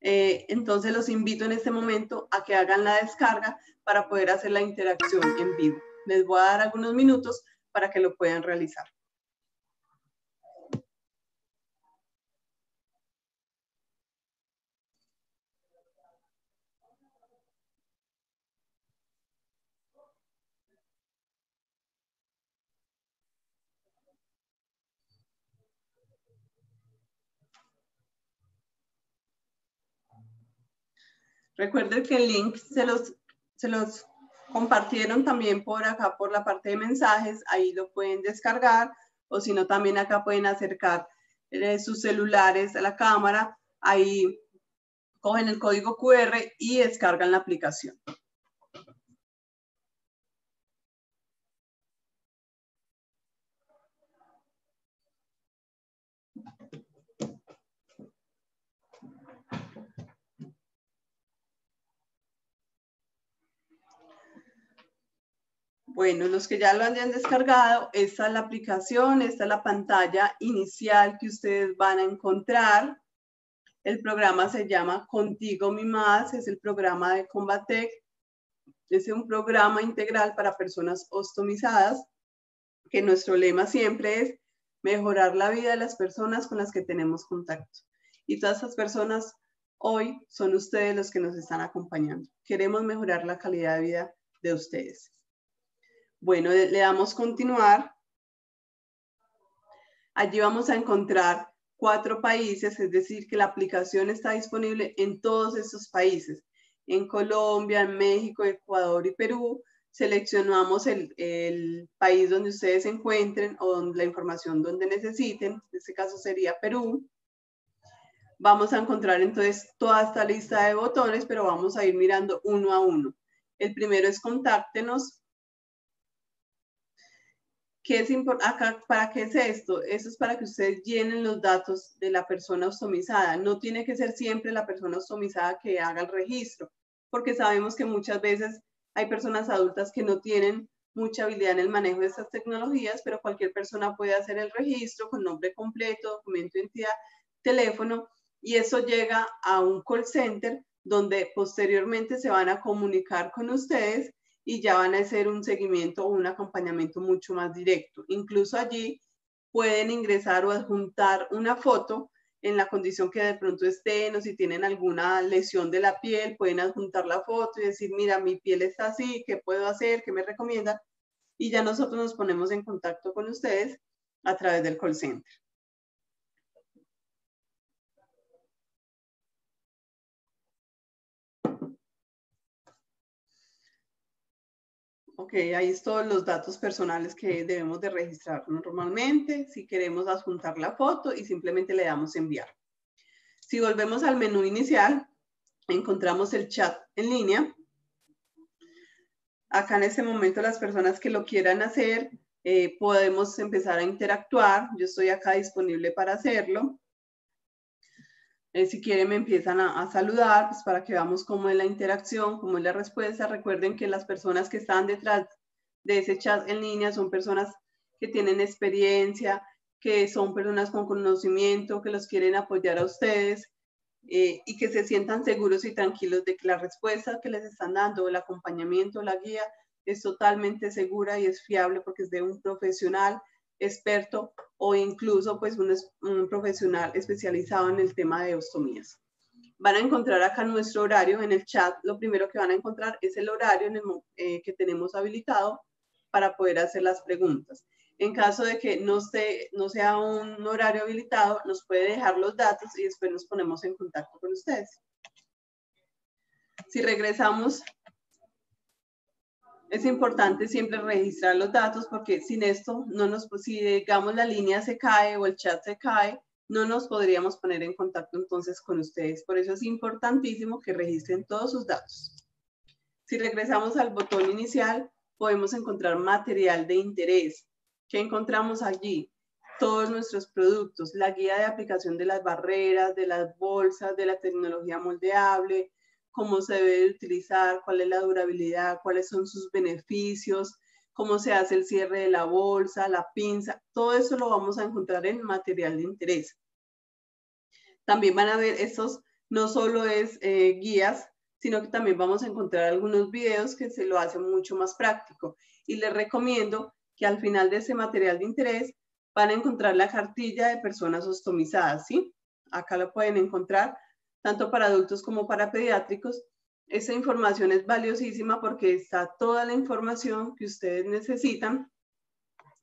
Eh, entonces los invito en este momento a que hagan la descarga para poder hacer la interacción en vivo. Les voy a dar algunos minutos para que lo puedan realizar. Recuerden que el link se los, se los compartieron también por acá, por la parte de mensajes, ahí lo pueden descargar, o si no, también acá pueden acercar eh, sus celulares a la cámara, ahí cogen el código QR y descargan la aplicación. Bueno, los que ya lo hayan descargado, esta es la aplicación, esta es la pantalla inicial que ustedes van a encontrar. El programa se llama Contigo Mi Más, es el programa de Combatec. Es un programa integral para personas ostomizadas, que nuestro lema siempre es mejorar la vida de las personas con las que tenemos contacto. Y todas esas personas hoy son ustedes los que nos están acompañando. Queremos mejorar la calidad de vida de ustedes. Bueno, le damos continuar. Allí vamos a encontrar cuatro países, es decir, que la aplicación está disponible en todos esos países. En Colombia, en México, Ecuador y Perú. Seleccionamos el, país donde ustedes se encuentren o la información donde necesiten. En este caso sería Perú. Vamos a encontrar entonces toda esta lista de botones, pero vamos a ir mirando uno a uno. El primero es contáctenos, ¿Qué es acá, ¿Para qué es esto? Eso es para que ustedes llenen los datos de la persona ostomizada. No tiene que ser siempre la persona ostomizada que haga el registro, porque sabemos que muchas veces hay personas adultas que no tienen mucha habilidad en el manejo de estas tecnologías, pero cualquier persona puede hacer el registro con nombre completo, documento de identidad, teléfono, y eso llega a un call center donde posteriormente se van a comunicar con ustedes y ya van a hacer un seguimiento o un acompañamiento mucho más directo. Incluso allí pueden ingresar o adjuntar una foto en la condición que de pronto estén o si tienen alguna lesión de la piel, pueden adjuntar la foto y decir, mira, mi piel está así, ¿qué puedo hacer? ¿Qué me recomienda? Y ya nosotros nos ponemos en contacto con ustedes a través del call center. Ok, ahí están los datos personales que debemos de registrar normalmente. Si queremos adjuntar la foto y simplemente le damos enviar. Si volvemos al menú inicial, encontramos el chat en línea. Acá en este momento las personas que lo quieran hacer, eh, podemos empezar a interactuar. Yo estoy acá disponible para hacerlo. Eh, si quieren me empiezan a, saludar pues para que veamos cómo es la interacción, cómo es la respuesta. Recuerden que las personas que están detrás de ese chat en línea son personas que tienen experiencia, que son personas con conocimiento, que los quieren apoyar a ustedes eh, y que se sientan seguros y tranquilos de que la respuesta que les están dando, el acompañamiento, la guía, es totalmente segura y es fiable porque es de un profesional experto o incluso pues un, profesional especializado en el tema de ostomías. Van a encontrar acá nuestro horario en el chat. Lo primero que van a encontrar es el horario en el, eh, que tenemos habilitado para poder hacer las preguntas. En caso de que no, esté, no sea un horario habilitado, nos puede dejar los datos y después nos ponemos en contacto con ustedes. Si regresamos es importante siempre registrar los datos porque sin esto, no nos, si digamos la línea se cae o el chat se cae, no nos podríamos poner en contacto entonces con ustedes. Por eso es importantísimo que registren todos sus datos. Si regresamos al botón inicial, podemos encontrar material de interés. ¿Qué encontramos allí? Todos nuestros productos, la guía de aplicación de las barreras, de las bolsas, de la tecnología moldeable, cómo se debe utilizar, cuál es la durabilidad, cuáles son sus beneficios, cómo se hace el cierre de la bolsa, la pinza, todo eso lo vamos a encontrar en material de interés. También van a ver, estos no solo es eh, guías, sino que también vamos a encontrar algunos videos que se lo hacen mucho más práctico. Y les recomiendo que al final de ese material de interés van a encontrar la cartilla de personas ostomizadas, ¿sí? Acá lo pueden encontrar tanto para adultos como para pediátricos. Esa información es valiosísima porque está toda la información que ustedes necesitan,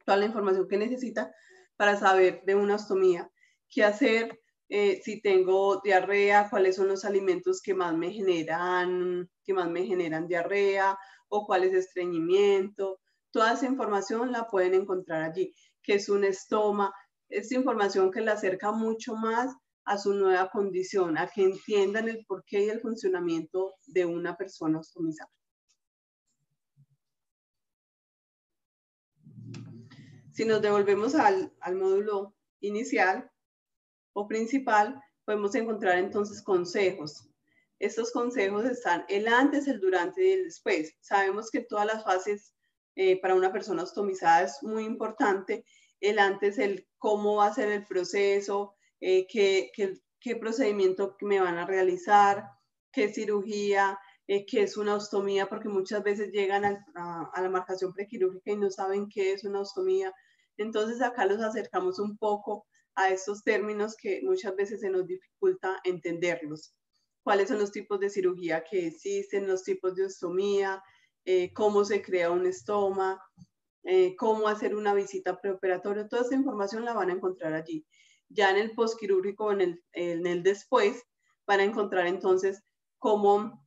toda la información que necesitan para saber de una ostomía, qué hacer, eh, si tengo diarrea, cuáles son los alimentos que más me generan, que más me generan diarrea o cuál es estreñimiento. Toda esa información la pueden encontrar allí, que es un estoma. Es información que la acerca mucho más a su nueva condición, a que entiendan el porqué y el funcionamiento de una persona ostomizada. Si nos devolvemos al, módulo inicial o principal, podemos encontrar entonces consejos. Estos consejos están el antes, el durante y el después. Sabemos que todas las fases eh, para una persona ostomizada es muy importante. El antes, el cómo va a ser el proceso, eh, qué, qué, procedimiento me van a realizar, qué cirugía, eh, qué es una ostomía, porque muchas veces llegan a, a, la marcación prequirúrgica y no saben qué es una ostomía. Entonces acá los acercamos un poco a estos términos que muchas veces se nos dificulta entenderlos. ¿Cuáles son los tipos de cirugía que existen, los tipos de ostomía, eh, cómo se crea un estoma, eh, cómo hacer una visita preoperatoria? Toda esta información la van a encontrar allí. Ya en el postquirúrgico, en el, en el después, van a encontrar entonces cómo,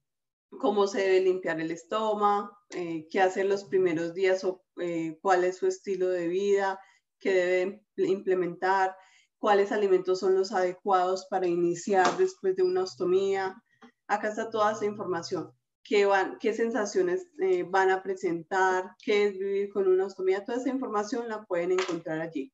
cómo se debe limpiar el estoma, eh, qué hacer los primeros días o cuál es su estilo de vida, qué debe implementar, cuáles alimentos son los adecuados para iniciar después de una ostomía. Acá está toda esa información. ¿Qué, van, qué sensaciones eh, van a presentar? ¿Qué es vivir con una ostomía? Toda esa información la pueden encontrar allí.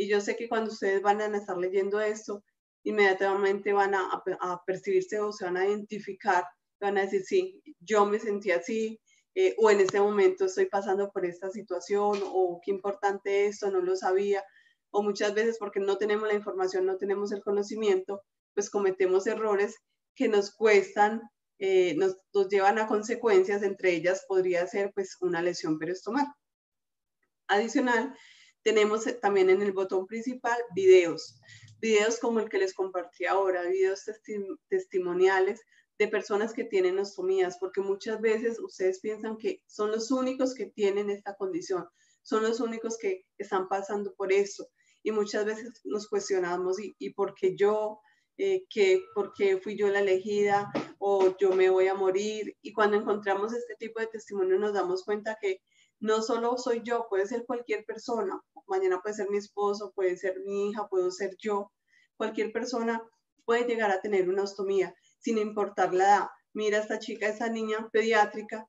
Y yo sé que cuando ustedes van a estar leyendo esto, inmediatamente van a, a percibirse o se van a identificar, van a decir, sí, yo me sentí así, eh, o en este momento estoy pasando por esta situación, o qué importante esto, no lo sabía o muchas veces porque no tenemos la información, no tenemos el conocimiento, pues cometemos errores que nos cuestan, eh, nos, llevan a consecuencias, entre ellas podría ser pues una lesión periostomal. Adicional, tenemos también en el botón principal videos, videos como el que les compartí ahora, videos testimoniales de personas que tienen ostomías, porque muchas veces ustedes piensan que son los únicos que tienen esta condición, son los únicos que están pasando por eso. Y muchas veces nos cuestionamos y, y por qué yo, eh, que, por qué fui yo la elegida o yo me voy a morir. Y cuando encontramos este tipo de testimonio nos damos cuenta que no solo soy yo, puede ser cualquier persona. Mañana puede ser mi esposo, puede ser mi hija, puedo ser yo. Cualquier persona puede llegar a tener una ostomía sin importar la edad. Mira esta chica, esta niña pediátrica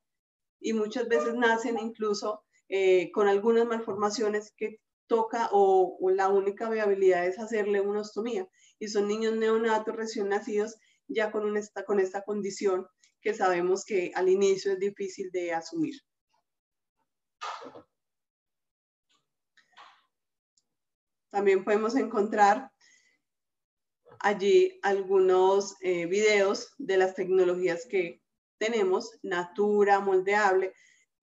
y muchas veces nacen incluso eh, con algunas malformaciones que toca o, la única viabilidad es hacerle una ostomía. Y son niños neonatos recién nacidos ya con, esta, con esta condición que sabemos que al inicio es difícil de asumir. También podemos encontrar allí algunos eh, videos de las tecnologías que tenemos, Natura, moldeable.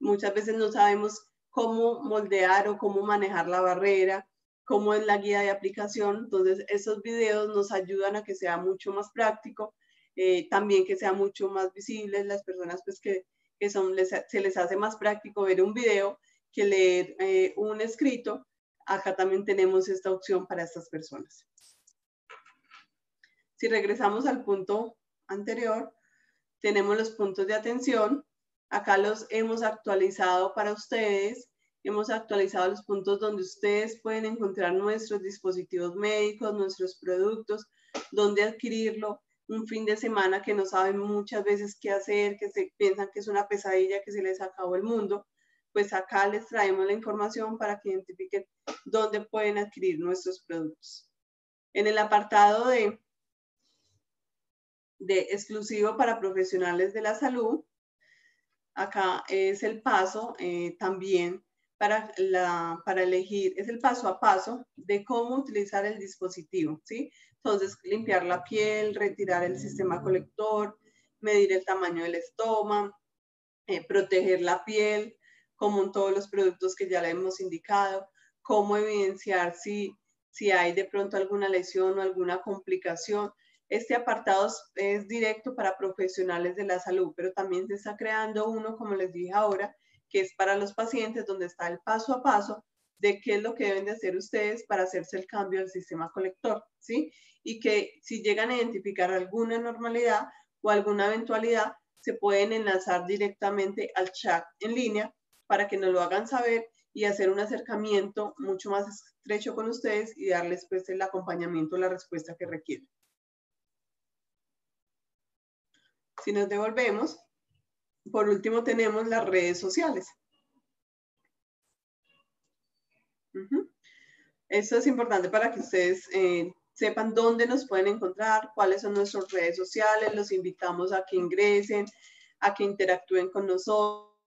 Muchas veces no sabemos cómo moldear o cómo manejar la barrera, cómo es la guía de aplicación. Entonces, esos videos nos ayudan a que sea mucho más práctico, eh, también que sea mucho más visible. Las personas pues que, que son, se les hace más práctico ver un video que leer eh, un escrito. Acá también tenemos esta opción para estas personas. Si regresamos al punto anterior, tenemos los puntos de atención. Acá los hemos actualizado para ustedes. Hemos actualizado los puntos donde ustedes pueden encontrar nuestros dispositivos médicos, nuestros productos, donde adquirirlo. Un fin de semana que no saben muchas veces qué hacer, que se piensan que es una pesadilla, que se les acabó el mundo. Pues acá les traemos la información para que identifiquen dónde pueden adquirir nuestros productos. En el apartado de, de exclusivo para profesionales de la salud, acá es el paso eh, también para, la, para elegir, es el paso a paso de cómo utilizar el dispositivo, ¿sí? Entonces, limpiar la piel, retirar el sistema colector, medir el tamaño del estómago, eh, proteger la piel, como en todos los productos que ya le hemos indicado, cómo evidenciar si, si hay de pronto alguna lesión o alguna complicación, este apartado es directo para profesionales de la salud, pero también se está creando uno, como les dije ahora, que es para los pacientes, donde está el paso a paso de qué es lo que deben de hacer ustedes para hacerse el cambio del sistema colector, ¿sí? Y que si llegan a identificar alguna normalidad o alguna eventualidad, se pueden enlazar directamente al chat en línea para que nos lo hagan saber y hacer un acercamiento mucho más estrecho con ustedes y darles pues el acompañamiento, la respuesta que requieren. Si nos devolvemos, por último tenemos las redes sociales. Esto es importante para que ustedes eh, sepan dónde nos pueden encontrar, cuáles son nuestras redes sociales. Los invitamos a que ingresen, a que interactúen con nosotros.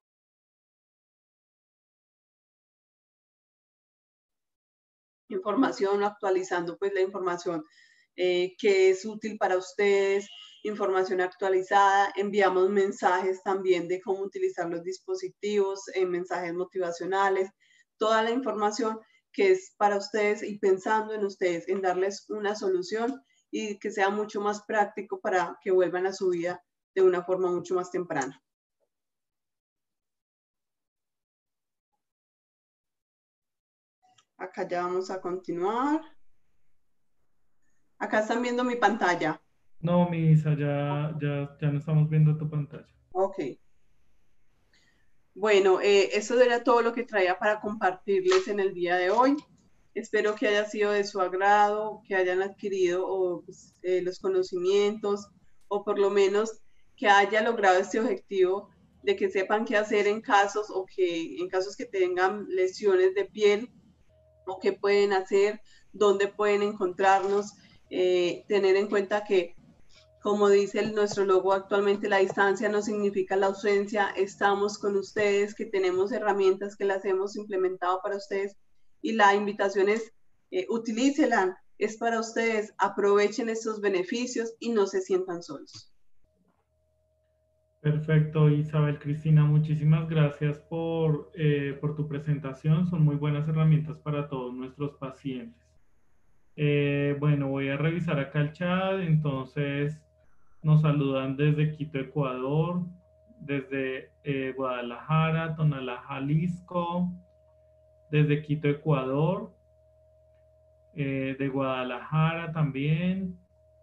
Información, actualizando pues la información eh, que es útil para ustedes, información actualizada, enviamos mensajes también de cómo utilizar los dispositivos, eh, mensajes motivacionales, toda la información que es para ustedes y pensando en ustedes, en darles una solución y que sea mucho más práctico para que vuelvan a su vida de una forma mucho más temprana. Acá ya vamos a continuar. Acá están viendo mi pantalla. No, Misa, ya, ya, ya no estamos viendo tu pantalla. Ok. Bueno, eh, eso era todo lo que traía para compartirles en el día de hoy. Espero que haya sido de su agrado, que hayan adquirido pues, eh, los conocimientos o por lo menos que haya logrado este objetivo de que sepan qué hacer en casos o que en casos que tengan lesiones de piel o qué pueden hacer, dónde pueden encontrarnos, eh, tener en cuenta que como dice nuestro logo actualmente, la distancia no significa la ausencia, estamos con ustedes, que tenemos herramientas que las hemos implementado para ustedes. Y la invitación es, eh, utilícela, es para ustedes, aprovechen estos beneficios y no se sientan solos. Perfecto, Isabel Cristina, muchísimas gracias por, eh, por tu presentación. Son muy buenas herramientas para todos nuestros pacientes. Eh, bueno, voy a revisar acá el chat. Entonces, nos saludan desde Quito, Ecuador, desde eh, Guadalajara, Tonalá, Jalisco, desde Quito, Ecuador, de Guadalajara también,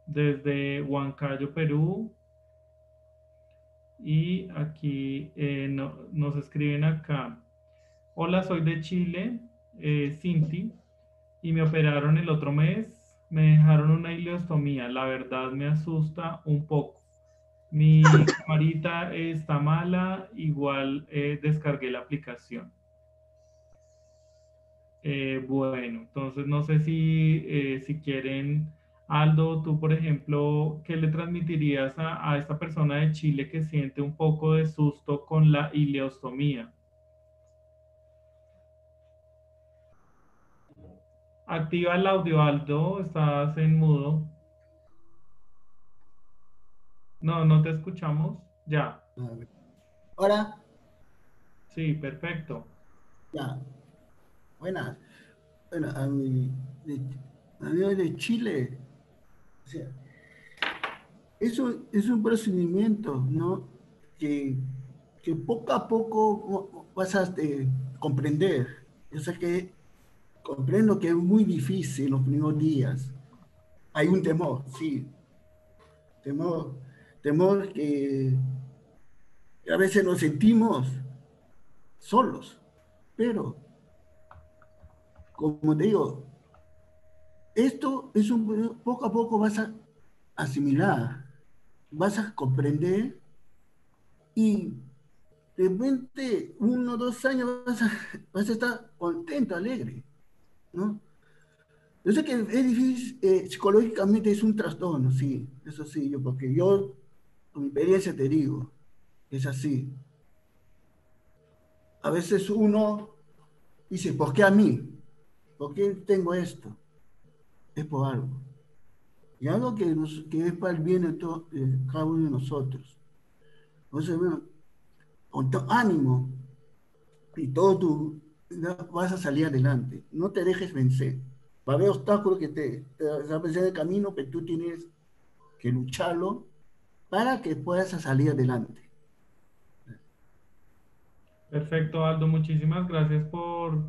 desde Huancayo, Perú. Y aquí eh, nos escriben acá. Hola, soy de Chile, Cinti, y me operaron el otro mes me dejaron una ileostomía. La verdad me asusta un poco. Mi camarita está mala, igual eh, descargué la aplicación. Eh, bueno, entonces no sé si, eh, si quieren, Aldo, tú por ejemplo, ¿qué le transmitirías a, a esta persona de Chile que siente un poco de susto con la ileostomía? Activa el audio, Aldo. Estás en mudo. No, no te escuchamos. Ya. ¿Ahora? Sí, perfecto. Ya. Buenas. Bueno, a mi, de, de Chile, sea, eso es un procedimiento, ¿no? Que, que poco a poco vas a este, comprender. O sea, que comprendo que es muy difícil los primeros días. Hay un temor, sí. Temor, temor que, a veces nos sentimos solos. Pero, como te digo, esto es un poco a poco vas a asimilar, vas a comprender y de repente, uno o dos años vas a, vas a estar contento, alegre. ¿no? Yo sé que es difícil, eh, psicológicamente es un trastorno, sí, eso sí, yo, porque yo, con mi experiencia te digo, es así. A veces uno dice, ¿por qué a mí? ¿Por qué tengo esto? Es por algo. Y algo que, que es para el bien de, todo, cada uno de nosotros. Entonces, bueno, con ánimo y todo tu, vas a salir adelante. No te dejes vencer. Va a haber obstáculos que te, te van a aparecer el camino, pero tú tienes que lucharlo para que puedas salir adelante. Perfecto, Aldo. Muchísimas gracias por,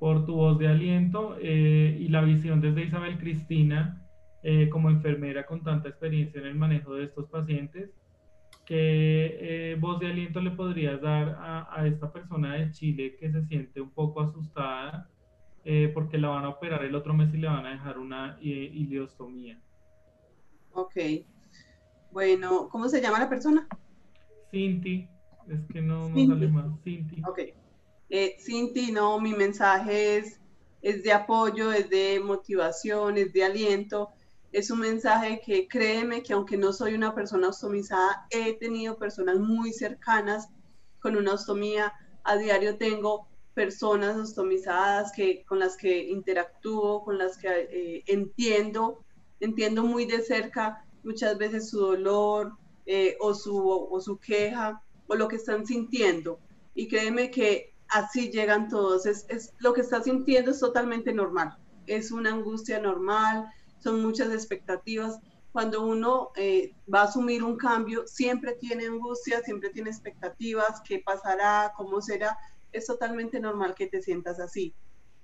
por tu voz de aliento eh, y la visión desde Isabel Cristina eh, como enfermera con tanta experiencia en el manejo de estos pacientes. ¿Qué voz de aliento le podrías dar a, a, esta persona de Chile que se siente un poco asustada porque la van a operar el otro mes y le van a dejar una ileostomía? Ok. Bueno, ¿cómo se llama la persona? Cinti. Es que no, no sale más. Cinti. Ok. Eh, Cinti, no, mi mensaje es, es de apoyo, es de motivación, es de aliento. Es un mensaje que créeme que aunque no soy una persona ostomizada, he tenido personas muy cercanas con una ostomía. A diario tengo personas ostomizadas que, con las que interactúo, con las que eh, entiendo, entiendo muy de cerca muchas veces su dolor eh, o, su, o su queja o lo que están sintiendo. Y créeme que así llegan todos. Es, lo que está sintiendo es totalmente normal. Es una angustia normal, son muchas expectativas. Cuando uno eh, va a asumir un cambio, siempre tiene angustia, siempre tiene expectativas, qué pasará, cómo será. Es totalmente normal que te sientas así.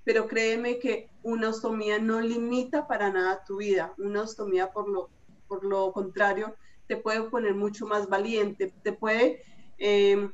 Pero créeme que una ostomía no limita para nada tu vida. Una ostomía, por lo, por lo contrario, te puede poner mucho más valiente, te puede, eh,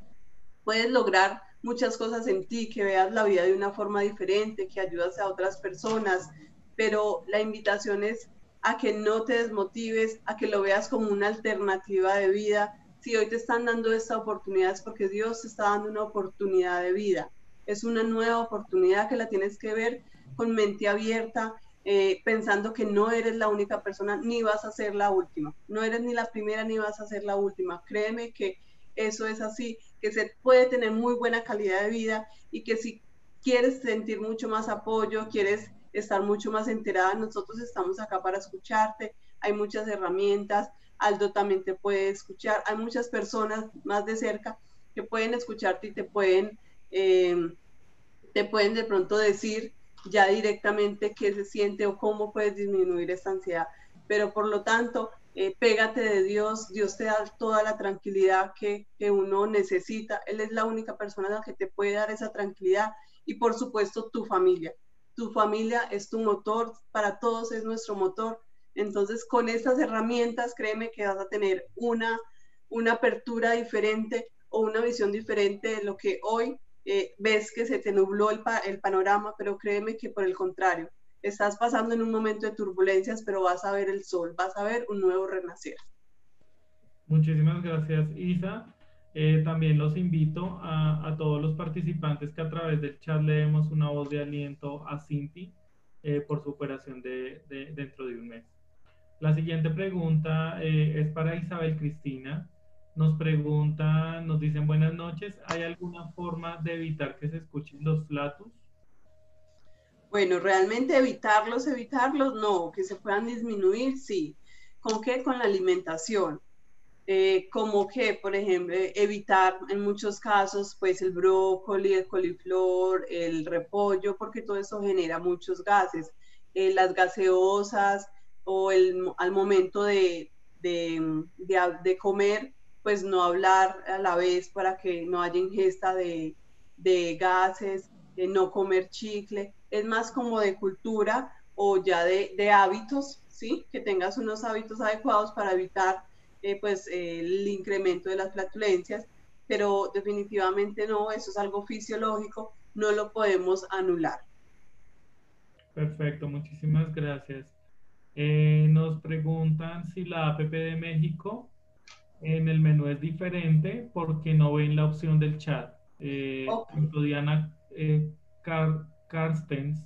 puedes lograr muchas cosas en ti, que veas la vida de una forma diferente, que ayudas a otras personas, pero la invitación es a que no te desmotives, a que lo veas como una alternativa de vida. Si hoy te están dando esta oportunidad es porque Dios te está dando una oportunidad de vida. Es una nueva oportunidad que la tienes que ver con mente abierta, eh, pensando que no eres la única persona ni vas a ser la última. No eres ni la primera ni vas a ser la última. Créeme que eso es así, que se puede tener muy buena calidad de vida y que si quieres sentir mucho más apoyo, quieres estar mucho más enterada, nosotros estamos acá para escucharte. Hay muchas herramientas. Aldo también te puede escuchar. Hay muchas personas más de cerca que pueden escucharte y te pueden, eh, te pueden de pronto decir ya directamente qué se siente o cómo puedes disminuir esta ansiedad. Pero por lo tanto, eh, pégate de Dios, Dios te da toda la tranquilidad que, que uno necesita. Él es la única persona que te puede dar esa tranquilidad y por supuesto tu familia. Tu familia es tu motor, para todos es nuestro motor. Entonces, con estas herramientas, créeme que vas a tener una, una apertura diferente o una visión diferente de lo que hoy eh, ves que se te nubló el, el panorama, pero créeme que por el contrario, estás pasando en un momento de turbulencias, pero vas a ver el sol, vas a ver un nuevo renacer. Muchísimas gracias, Isa. Eh, también los invito a, a, todos los participantes que a través del chat le demos una voz de aliento a Cinti eh, por su operación de, de, dentro de un mes. La siguiente pregunta es para Isabel Cristina. Nos preguntan, nos dicen buenas noches, ¿hay alguna forma de evitar que se escuchen los flatus? Bueno, realmente evitarlos, evitarlos, no, que se puedan disminuir, sí. ¿Con qué? Con la alimentación. Eh, como que, por ejemplo, evitar en muchos casos, pues el brócoli, el coliflor, el repollo, porque todo eso genera muchos gases. Eh, las gaseosas o el, al momento de, de, de, de comer, pues no hablar a la vez para que no haya ingesta de, gases, no comer chicle, es más como de cultura o ya de, hábitos, ¿sí? Que tengas unos hábitos adecuados para evitar eh, pues el incremento de las flatulencias, pero definitivamente no, eso es algo fisiológico, no lo podemos anular. Perfecto, muchísimas gracias. Eh, nos preguntan si la APP de México en el menú es diferente porque no ven la opción del chat. Eh, Diana eh, Carstens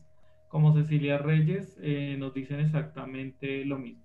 como Cecilia Reyes eh, nos dicen exactamente lo mismo.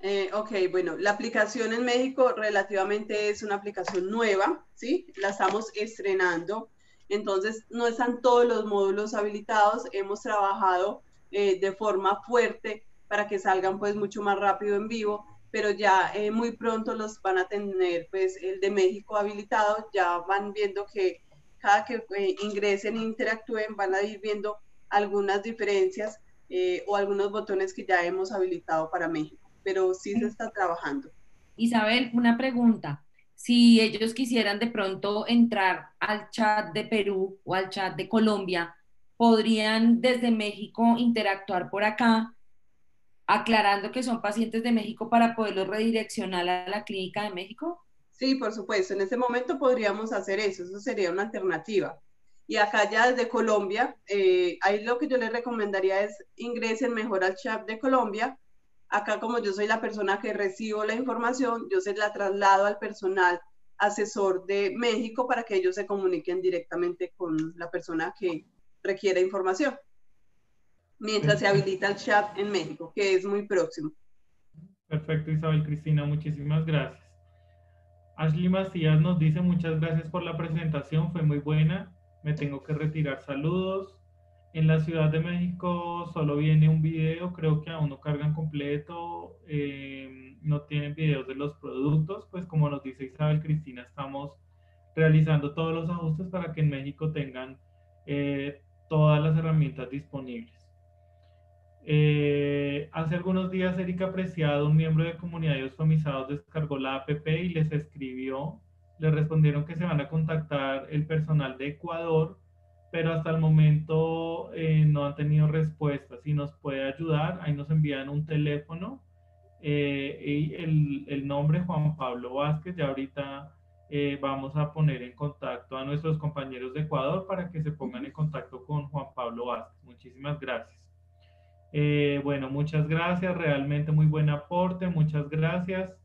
Eh, ok, bueno, la aplicación en México relativamente es una aplicación nueva, ¿sí? La estamos estrenando, entonces no están todos los módulos habilitados, hemos trabajado de forma fuerte para que salgan pues mucho más rápido en vivo, pero ya eh, muy pronto los van a tener pues el de México habilitado, ya van viendo que cada que eh, ingresen e interactúen van a ir viendo algunas diferencias eh, o algunos botones que ya hemos habilitado para México, pero sí se está trabajando. Isabel, una pregunta. si ellos quisieran de pronto entrar al chat de Perú o al chat de Colombia, podrían desde México interactuar por acá, aclarando que son pacientes de México para poderlos redireccionar a la clínica de México? Sí, por supuesto. En este momento podríamos hacer eso. Eso sería una alternativa. Y acá ya desde Colombia, eh, ahí lo que yo les recomendaría es ingresen mejor al chat de Colombia Acá como yo soy la persona que recibo la información, yo se la traslado al personal asesor de México para que ellos se comuniquen directamente con la persona que requiere información. Mientras se habilita el chat en México, que es muy próximo. Perfecto, Isabel Cristina, muchísimas gracias. Ashley Macías nos dice muchas gracias por la presentación, fue muy buena. Me tengo que retirar. Saludos. En la Ciudad de México solo viene un video, creo que aún no cargan completo, eh, no tienen videos de los productos, pues como nos dice Isabel Cristina, estamos realizando todos los ajustes para que en México tengan eh, todas las herramientas disponibles. Eh, hace algunos días Erika Preciado, un miembro de Comunidad de Ostomizados, descargó la app y les escribió, le respondieron que se van a contactar el personal de Ecuador pero hasta el momento eh, no han tenido respuesta. Si nos puede ayudar, ahí nos envían un teléfono eh, y el, nombre Juan Pablo Vázquez. Ya ahorita vamos a poner en contacto a nuestros compañeros de Ecuador para que se pongan en contacto con Juan Pablo Vázquez. Muchísimas gracias. Bueno, muchas gracias. Realmente muy buen aporte. Muchas gracias.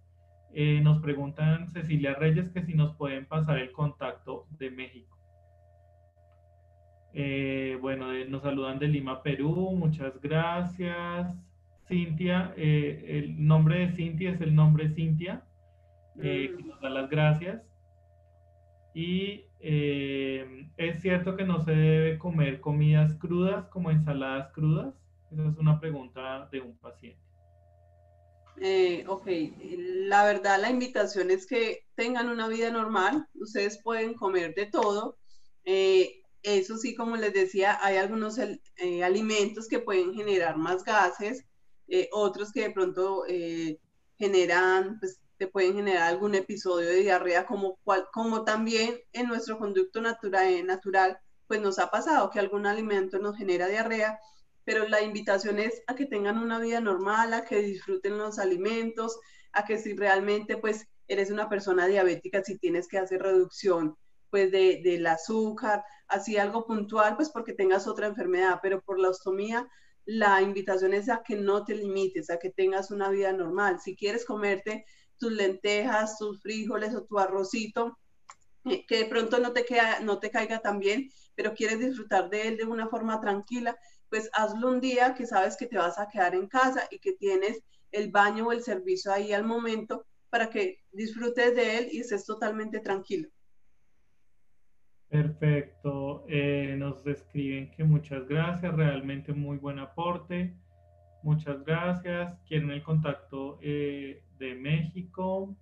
nos preguntan Cecilia Reyes que si nos pueden pasar el contacto de México. Eh, bueno, nos saludan de Lima, Perú. Muchas gracias. Cintia, eh, el nombre de Cintia es el nombre Cintia, eh, que nos da las gracias. Y es cierto que no se debe comer comidas crudas como ensaladas crudas. Esa es una pregunta de un paciente. ok, la verdad la invitación es que tengan una vida normal. Ustedes pueden comer de todo. Eso sí, como les decía, hay algunos eh, alimentos que pueden generar más gases, eh, otros que de pronto eh, generan, pues te pueden generar algún episodio de diarrea, como, cual, como también en nuestro conducto natural, natural, pues nos ha pasado que algún alimento nos genera diarrea, pero la invitación es a que tengan una vida normal, a que disfruten los alimentos, a que si realmente pues eres una persona diabética, si tienes que hacer reducción pues de, del azúcar, así algo puntual, pues porque tengas otra enfermedad, pero por la ostomía la invitación es a que no te limites, a que tengas una vida normal. Si quieres comerte tus lentejas, tus frijoles o tu arrocito, eh, que de pronto no te, queda, no te caiga tan bien, pero quieres disfrutar de él de una forma tranquila, pues hazlo un día que sabes que te vas a quedar en casa y que tienes el baño o el servicio ahí al momento para que disfrutes de él y estés totalmente tranquilo. Perfecto. Eh, nos escriben que muchas gracias, realmente muy buen aporte. Muchas gracias. Quieren el contacto eh, de México.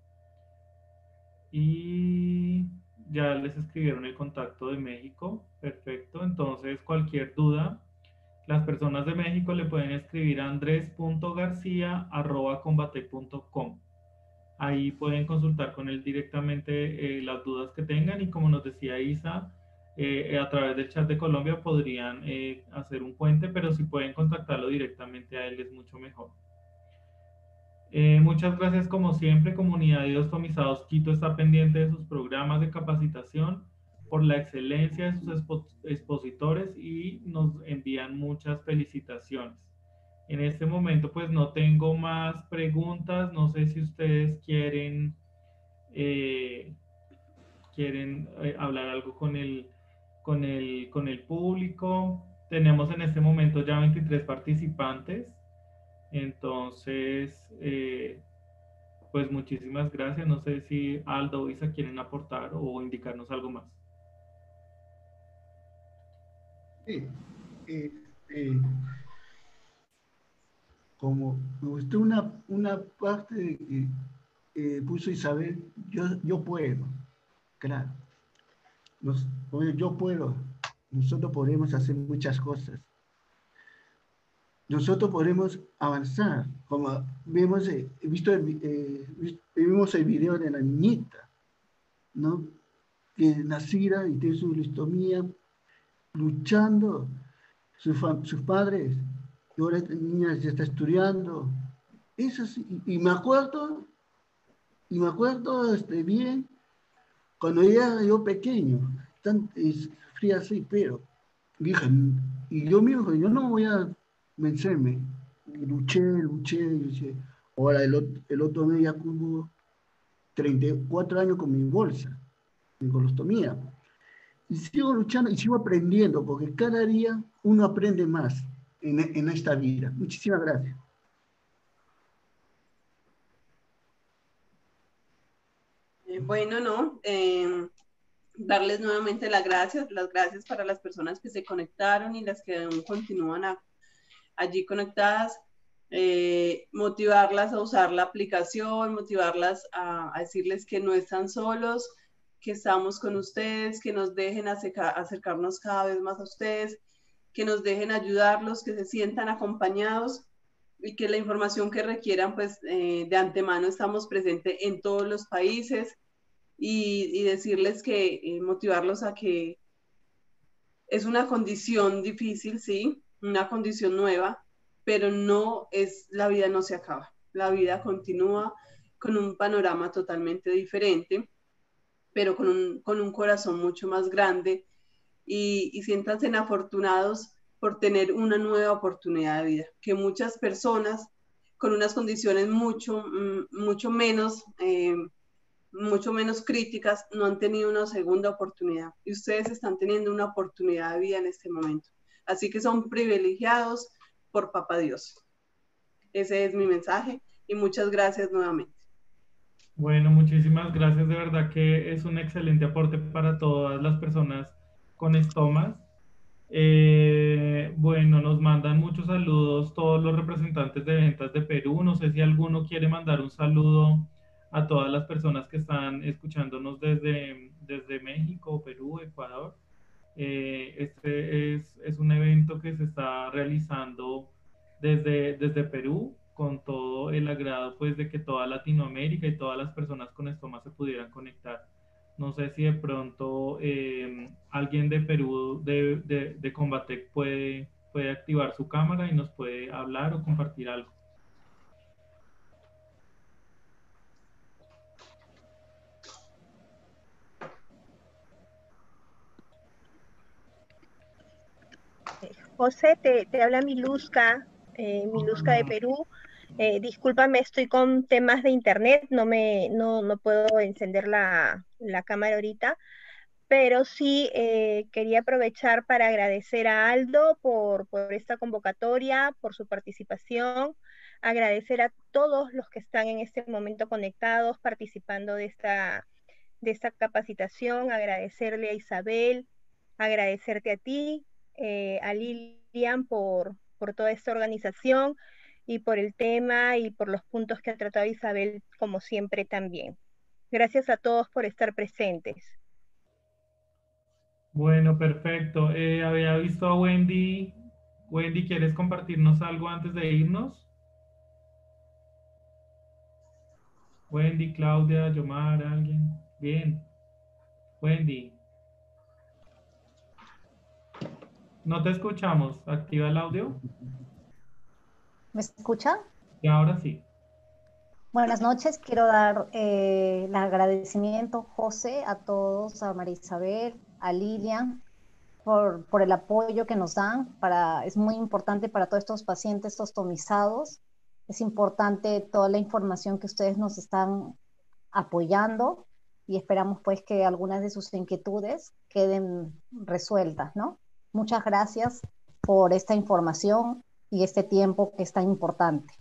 Y ya les escribieron el contacto de México. Perfecto. Entonces, cualquier duda, las personas de México le pueden escribir a andres.garcía.combate.com. Ahí pueden consultar con él directamente eh, las dudas que tengan y como nos decía Isa, eh, a través del chat de Colombia podrían eh, hacer un puente, pero si pueden contactarlo directamente a él es mucho mejor. muchas gracias como siempre, comunidad de Ostomizados Quito está pendiente de sus programas de capacitación por la excelencia de sus expositores y nos envían muchas felicitaciones. En este momento pues no tengo más preguntas, no sé si ustedes quieren, eh, quieren eh, hablar algo con el, con, el, con el público. Tenemos en este momento ya 23 participantes, entonces eh, pues muchísimas gracias. No sé si Aldo o Isa quieren aportar o indicarnos algo más. Sí, como me gustó una, una parte que eh, puso Isabel, yo, yo puedo, claro. yo puedo, nosotros podemos hacer muchas cosas. Nosotros podemos avanzar, como vemos, eh, eh, vimos el video de la niñita, ¿no? Que nacida y tiene su listomía, luchando, sus, sus padres, y ahora esta niña ya está estudiando. Eso sí, y, me acuerdo, y me acuerdo este, bien, cuando era yo pequeño, tan, es, fría así, pero dije, y yo mismo, yo no voy a vencerme. Y luché, luché, luché. Ahora el, el otro día cubo 34 años con mi bolsa, mi colostomía. Y sigo luchando y sigo aprendiendo, porque cada día uno aprende más en, en esta vida. Muchísimas gracias. Eh, bueno, no. Eh, darles nuevamente las gracias, las gracias para las personas que se conectaron y las que aún continúan allí conectadas. Eh, motivarlas a usar la aplicación, motivarlas a, decirles que no están solos, que estamos con ustedes, que nos dejen acercarnos cada vez más a ustedes, que nos dejen ayudarlos, que se sientan acompañados y que la información que requieran, pues eh, de antemano estamos presentes en todos los países y, decirles que eh, motivarlos a que es una condición difícil, sí, una condición nueva, pero no es, la vida no se acaba, la vida continúa con un panorama totalmente diferente, pero con un, corazón mucho más grande y, y siéntanse afortunados por tener una nueva oportunidad de vida, que muchas personas con unas condiciones mucho, mm, mucho menos eh, mucho menos críticas, no han tenido una segunda oportunidad y ustedes están teniendo una oportunidad de vida en este momento. Así que son privilegiados por Papá Dios. Ese es mi mensaje y muchas gracias nuevamente. Bueno, muchísimas gracias. De verdad que es un excelente aporte para todas las personas con estomas. Eh, bueno, nos mandan muchos saludos todos los representantes de ventas de Perú. No sé si alguno quiere mandar un saludo a todas las personas que están escuchándonos desde, desde México, Perú, Ecuador. Eh, este es, es, un evento que se está realizando desde, desde Perú con todo el agrado pues de que toda Latinoamérica y todas las personas con estoma se pudieran conectar. No sé si de pronto eh, alguien de Perú de, de, de Combatec puede, puede activar su cámara y nos puede hablar o compartir algo. José, te, habla Miluska, eh, Miluska de Perú. Eh, discúlpame, estoy con temas de internet, no, me, no, puedo encender la, cámara ahorita, pero sí eh, quería aprovechar para agradecer a Aldo por, esta convocatoria, por su participación, agradecer a todos los que están en este momento conectados, participando de esta, de esta capacitación, agradecerle a Isabel, agradecerte a ti, eh, a Lilian por, por toda esta organización y por el tema y por los puntos que ha tratado Isabel, como siempre también. Gracias a todos por estar presentes. Bueno, perfecto. Eh, había visto a Wendy. Wendy, ¿quieres compartirnos algo antes de irnos? Wendy, Claudia, Yomar, alguien. Bien. Wendy. No te escuchamos. Activa el audio. ¿Me escucha? Y ahora sí. Buenas noches. Quiero dar eh, el agradecimiento, José, a todos, a María Isabel, a Lilian, por, por, el apoyo que nos dan. Para, es muy importante para todos estos pacientes ostomizados. Es importante toda la información que ustedes nos están apoyando y esperamos pues que algunas de sus inquietudes queden resueltas, ¿no? Muchas gracias por esta información y este tiempo que es tan importante.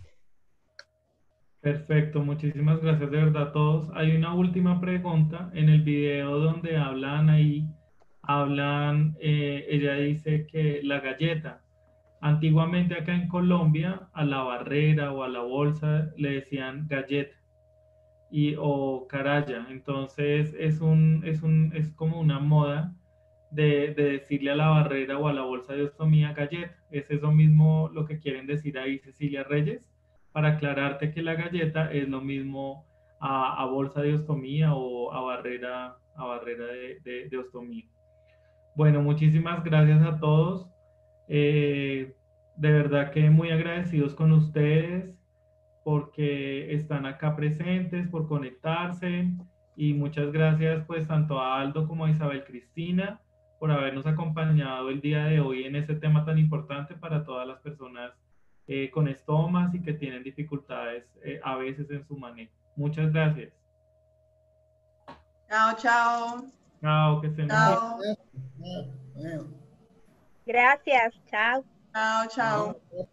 Perfecto, muchísimas gracias de verdad a todos. Hay una última pregunta en el video donde hablan ahí, hablan, eh, ella dice que la galleta, antiguamente acá en Colombia a la barrera o a la bolsa le decían galleta y o caraya, entonces es un, es un, es como una moda de, decirle a la barrera o a la bolsa de ostomía galleta. Es eso mismo lo que quieren decir ahí Cecilia Reyes, para aclararte que la galleta es lo mismo a, bolsa de ostomía o a barrera, a barrera de, de, ostomía. Bueno, muchísimas gracias a todos. Eh, de verdad que muy agradecidos con ustedes porque están acá presentes, por conectarse y muchas gracias pues tanto a Aldo como a Isabel Cristina por habernos acompañado el día de hoy en este tema tan importante para todas las personas eh, con estomas y que tienen dificultades eh, a veces en su manejo. Muchas gracias. Chao, chao. Chao, que estén chao. Gracias, chao. Chao, chao.